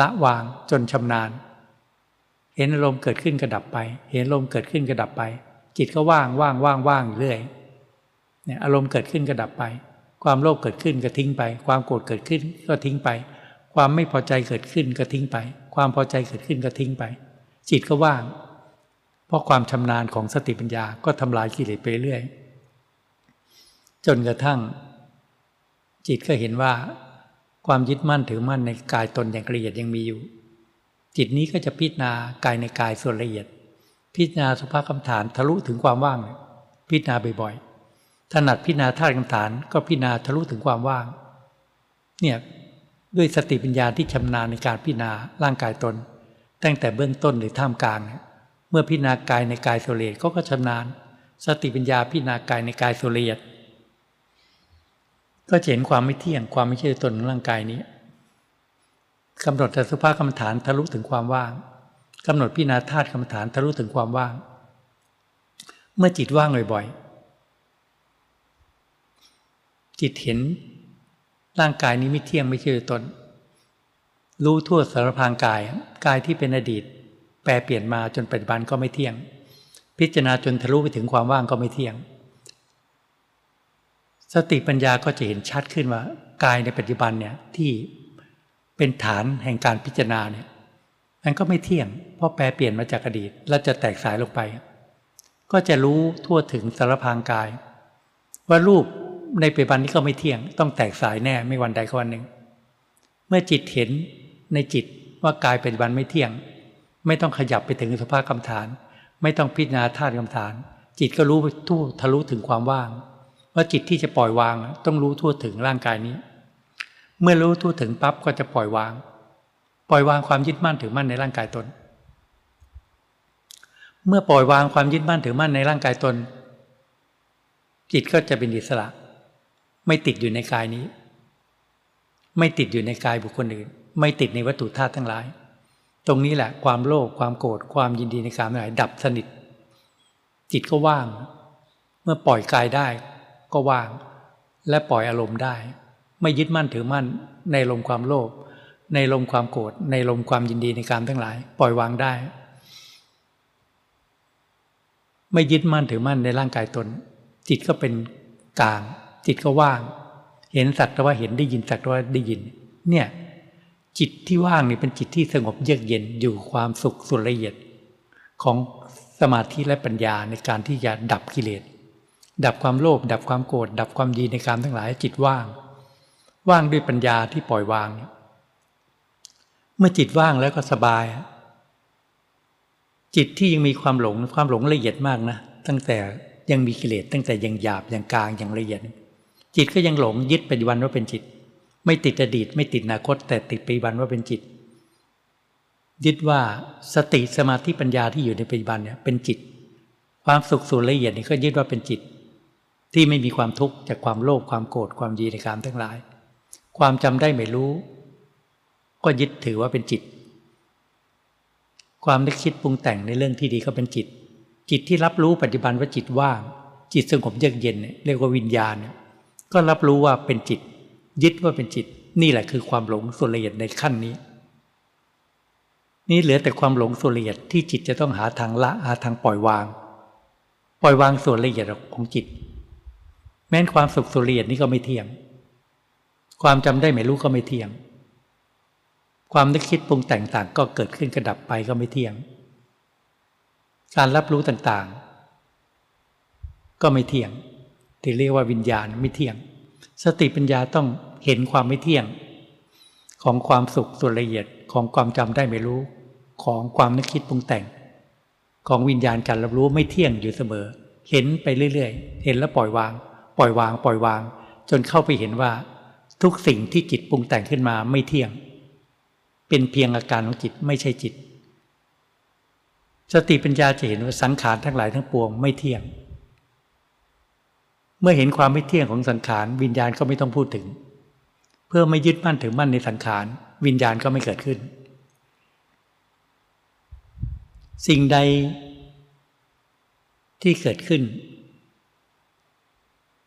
ละวางจนชำนาญ เห็นอารมณ์เกิดขึ้นกระดับไป เห็นอารมณ์เกิดขึ้นกระดับไป จิตก็ว่างว่างว่างว่างเรื่อยเนี่ยอารมณ์เกิดขึ้นกระดับไป ความโลภเกิดขึ้นก็ทิ้งไป ความโกรธเกิดขึ้นก็ทิ้งไป ความไม่พอใจเกิดขึ้นก็ทิ้งไป ความพอใจเกิดขึ้นก็ทิ้งไป จิตก็ว่าง เพราะความชำนาญของสติปัญญาก็ทำลายกิเลสไปเรื่อย จนกระทั่ง จิตก็เห็นว่า ความยึดมั่นถือมั่นในกายตนอย่างละเอียดยังมีอยู่ จิตนี้ก็จะพิจารณากายในกายส่วนละเอียด พิจารณาสุภาพคำฐานทะลุถึงความว่าง พิจารณาบ่อยๆถนัดพิจารณาธาตุคำฐานก็พิจารณาทะลุถึงความว่าง เนี่ยด้วยสติปัญญาที่ชำนาญในการพิจารณาร่างกายตน ตั้งแต่เบื้องต้นหรือท่ามกลาง เมื่อพิจารณากายในกายโซเลียก็ก็ชำนาญ สติปัญญาพิจารณากายในกายโซเลียก็เห็นความไม่เที่ยงความไม่ใช่ตนของร่างกายนี้กำหนดแต่สุภาพกรรมฐานทะลุถึงความว่าง กำหนดพิจารณาธาตุกรรมฐานทะลุถึงความว่าง เมื่อจิตว่างบ่อยๆ จิตเห็นร่างกายนี้ไม่เที่ยงไม่ใช่ตน รู้ทั่วสารพางกาย กายที่เป็นอดีต แปรเปลี่ยนมาจนปัจจุบันก็ไม่เที่ยง พิจารณาจนทะลุไปถึงความว่างก็ไม่เที่ยง สติปัญญาก็จะเห็นชัดขึ้นว่ากายในปัจจุบันเนี่ยที่เป็นฐานแห่งการพิจารณาเนี่ย มันก็ไม่เที่ยง เพราะแปรเปลี่ยนมาจากอดีต แล้วจะแตกสายลงไป ก็จะรู้ทั่วถึงสารพางกาย ว่ารูปในปัจจุบันนี้ก็ไม่เที่ยง ต้องแตกสายแน่ไม่วันใดก็วันหนึ่ง เมื่อจิตเห็นในจิตว่ากายปัจจุบันไม่เที่ยง ไม่ต้องขยับไปถึงสภาพกรรมฐาน ไม่ต้องพิจารณาธาตุกรรมฐาน จิตก็รู้ทั่วทะลุถึงความว่าง ว่าจิตที่จะปล่อยวางต้องรู้ทั่วถึงร่างกายนี้ เมื่อรู้ทั่วถึงปั๊บก็จะปล่อยวาง ปล่อยวางความยึดมั่นถือมั่นในร่างกายตน เมื่อปล่อยวางความยึดมั่นถือมั่นในร่างกายตน จิตก็จะเป็นอิสระ ไม่ติดอยู่ในกายนี้ ไม่ติดอยู่ในกายบุคคลอื่น ไม่ติดในวัตถุธาตุทั้งหลาย ตรงนี้แหละความโลภความโกรธความยินดีในกามทั้งหลายดับสนิท จิตก็ว่าง เมื่อปล่อยกายได้ก็ว่าง และปล่อยอารมณ์ได้ ไม่ยึดมั่นถือมั่นในลมความโลภ ในลมความโกรธในลมความยินดีในกามทั้งหลาย ปล่อยวางได้ ไม่ยึดมั่นถือมั่นในร่างกายตน จิตก็เป็นกลาง จิตก็ว่าง เห็นสักแต่ว่าเห็นได้ยินสักแต่ว่าได้ยิน เนี่ย จิตที่ว่างนี่เป็นจิตที่สงบเยือกเย็นอยู่ความสุขสุดละเอียดของสมาธิและปัญญาในการที่จะดับกิเลสดับความโลภดับความโกรธดับความดีในการทั้งหลายจิตว่าง ว่างด้วยปัญญาที่ปล่อยวางเนี่ย เมื่อจิตว่างแล้วก็สบาย จิตที่ยังมีความหลงความหลงละเอียดมากนะ ตั้งแต่ยังมีกิเลสตั้งแต่ยังหยาบยังกลางยังละเอียด จิตก็ยังหลงยึดปัจจุบันว่าเป็นจิต ไม่ติดอดีต ไม่ติดอนาคต แต่ติดปัจจุบันว่าเป็นจิต ยึดว่าสติสมาธิปัญญาที่อยู่ในปัจจุบันเนี่ยเป็นจิต ความสุขส่วนละเอียดนี่ก็ยึดว่าเป็นจิต ที่ไม่มีความทุกข์จากความโลภความโกรธความยีในการทั้งหลาย ความจำได้ไม่รู้ ก็ยึดถือว่าเป็นจิต ความนึกคิดปรุงแต่งในเรื่องที่ดีก็เป็นจิต จิตที่รับรู้ปัจจุบันว่าจิตว่างจิตสงบเยือกเย็นเรียกว่าวิญญาณเนี่ยก็รับรู้ว่าเป็นจิต ยึดว่าเป็นจิต นี่แหละคือความหลงส่วนละเอียดในขั้นนี้ นี่เหลือแต่ความหลงส่วนละเอียดที่จิตจะต้องหาทางละหาทางปล่อยวาง ปล่อยวางส่วนละเอียดของจิต แม้นความสุขส่วนละเอียดนี้ก็ไม่เที่ยง ความจำได้ไม่รู้ก็ไม่เที่ยง ความนึกคิดปรุงแต่งต่างก็เกิดขึ้นกระดับไปก็ไม่เที่ยง การรับรู้ต่างๆ ก็ไม่เที่ยง ที่เรียกว่าวิญญาณไม่เที่ยง สติปัญญาต้องเห็นความไม่เที่ยง ของความสุขส่วนละเอียดของความจำได้ไม่รู้ของความนึกคิดปรุงแต่ง ของวิญญาณการรับรู้ไม่เที่ยงอยู่เสมอ เห็นไปเรื่อยๆ เห็นแล้วปล่อยวาง ปล่อยวาง ปล่อยวาง จนเข้าไปเห็นว่า ทุกสิ่งที่จิตปรุงแต่งขึ้นมาไม่เที่ยง เป็นเพียงอาการของจิตไม่ใช่จิต สติปัญญาจะเห็นว่าสังขารทั้งหลายทั้งปวงไม่เที่ยง เมื่อเห็นความไม่เที่ยงของสังขารวิญญาณก็ไม่ต้องพูดถึง เพื่อไม่ยึดมั่นถือมั่นในสังขารวิญญาณก็ไม่เกิดขึ้น สิ่งใดที่เกิดขึ้น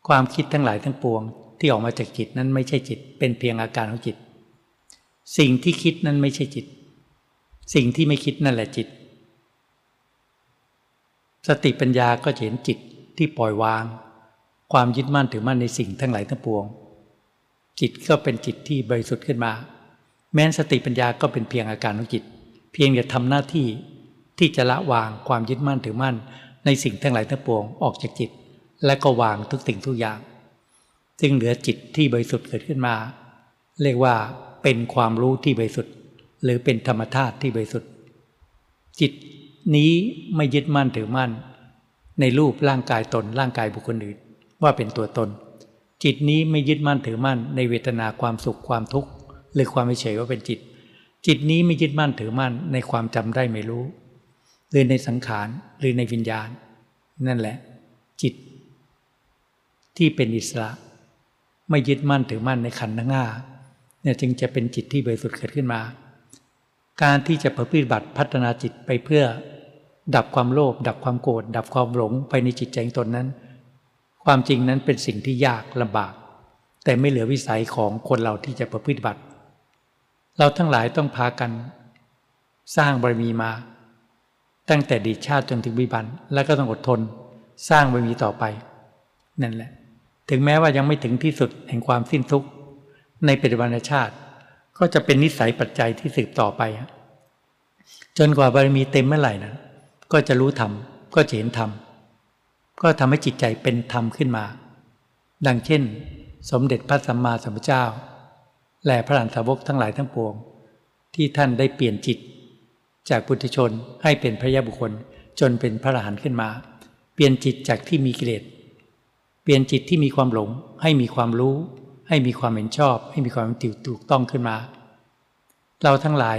ความคิดทั้งหลายทั้งปวงที่ออกมาจากจิตนั้นไม่ใช่จิต เป็นเพียงอาการของจิต สิ่งที่คิดนั้นไม่ใช่จิต สิ่งที่ไม่คิดนั่นแหละจิต สติปัญญาก็จะเห็นจิตที่ปล่อยวาง ความยึดมั่นถือมั่นในสิ่งทั้งหลายทั้งปวง จิตก็เป็นจิตที่บริสุทธิ์ขึ้นมา แม้นสติปัญญาก็เป็นเพียงอาการของจิต เพียงจะทำหน้าที่ที่จะละวางความยึดมั่นถือมั่น ในสิ่งทั้งหลายทั้งปวงออกจากจิต และก็วางทุกสิ่งทุกอย่าง จึงเหลือจิตที่บริสุทธิ์เกิดขึ้นมา เรียกว่า เป็นความรู้ที่บริสุทธิ์ หรือเป็นธรรมธาตุที่บริสุทธิ์ จิตนี้ไม่ยึดมั่นถือมั่น ในรูปร่างกายตนร่างกายบุคคลอื่นว่าเป็นตัวตน จิตนี้ไม่ยึดมั่นถือมั่น ในเวทนาความสุขความทุกข์หรือความเฉยว่าเป็นจิต จิตนี้ไม่ยึดมั่นถือมั่นในความจำได้ไม่รู้ หรือในสังขารหรือในวิญญาณ นั่นแหละ จิต ที่เป็นอิสระ ไม่ยึดมั่นถือมั่นในขันธ์ทั้งห้า เนี่ยจึงจะเป็นจิตที่บริสุทธิ์เกิดขึ้นมา การที่จะปฏิบัติพัฒนาจิตไปเพื่อ ดับความโลภดับความโกรธดับความหลงไปในจิตใจตนนั้น ความจริงนั้นเป็นสิ่งที่ยากลำบาก แต่ไม่เหลือวิสัยของคนเราที่จะประพฤติบัติ เราทั้งหลายต้องพากัน สร้างบารมีมา ตั้งแต่ดีชาติจนถึงวิบันแล้วก็ต้องอดทน สร้างบารมีต่อไป นั่นแหละ ถึงแม้ว่ายังไม่ถึงที่สุดแห่งความสิ้นทุกข์ ในปัจจุบันชาติ ก็จะเป็นนิสัยปัจจัยที่สืบต่อไป จนกว่าบารมีเต็มเมื่อไหร่นะก็จะรู้ธรรมก็จะเห็นธรรมก็ทำให้จิตใจเป็นธรรมขึ้นมา ดังเช่น สมเด็จพระสัมมาสัมพุทธเจ้า และพระหลานสาวกทั้งหลายทั้งปวง ที่ท่านได้เปลี่ยนจิต จากปุถุชนให้เป็นพระยาบุคคลจนเป็นพระอรหันต์ขึ้นมา เปลี่ยนจิตจากที่มีกิเลสเปลี่ยนจิตที่มีความหลงให้มีความรู้ ให้มีความเห็นชอบ ให้มีความติวถูกต้องขึ้นมา เราทั้งหลาย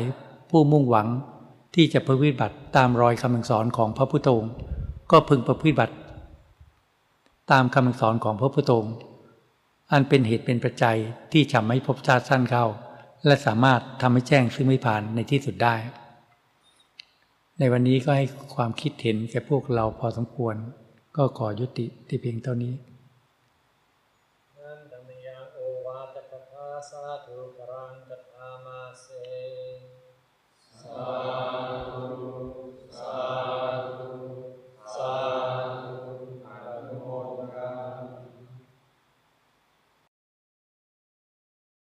ผู้มุ่งหวังที่จะประพฤติบัติตามรอยคำสอนของพระพุทธองค์ก็พึงประพฤติบัติ ตามคำสอนของพระพุทธองค์อันเป็นเหตุเป็นปัจจัยที่ทำให้ภพชาติสั้นเข้า และสามารถทำให้แจ้งซึ่งไม่ผ่านในที่สุดได้ ในวันนี้ก็ให้ความคิดเห็นแก่พวกเราพอสมควร ก็ขอยุติที่เพียงเท่านี้ satu perangkat amase satu satu satu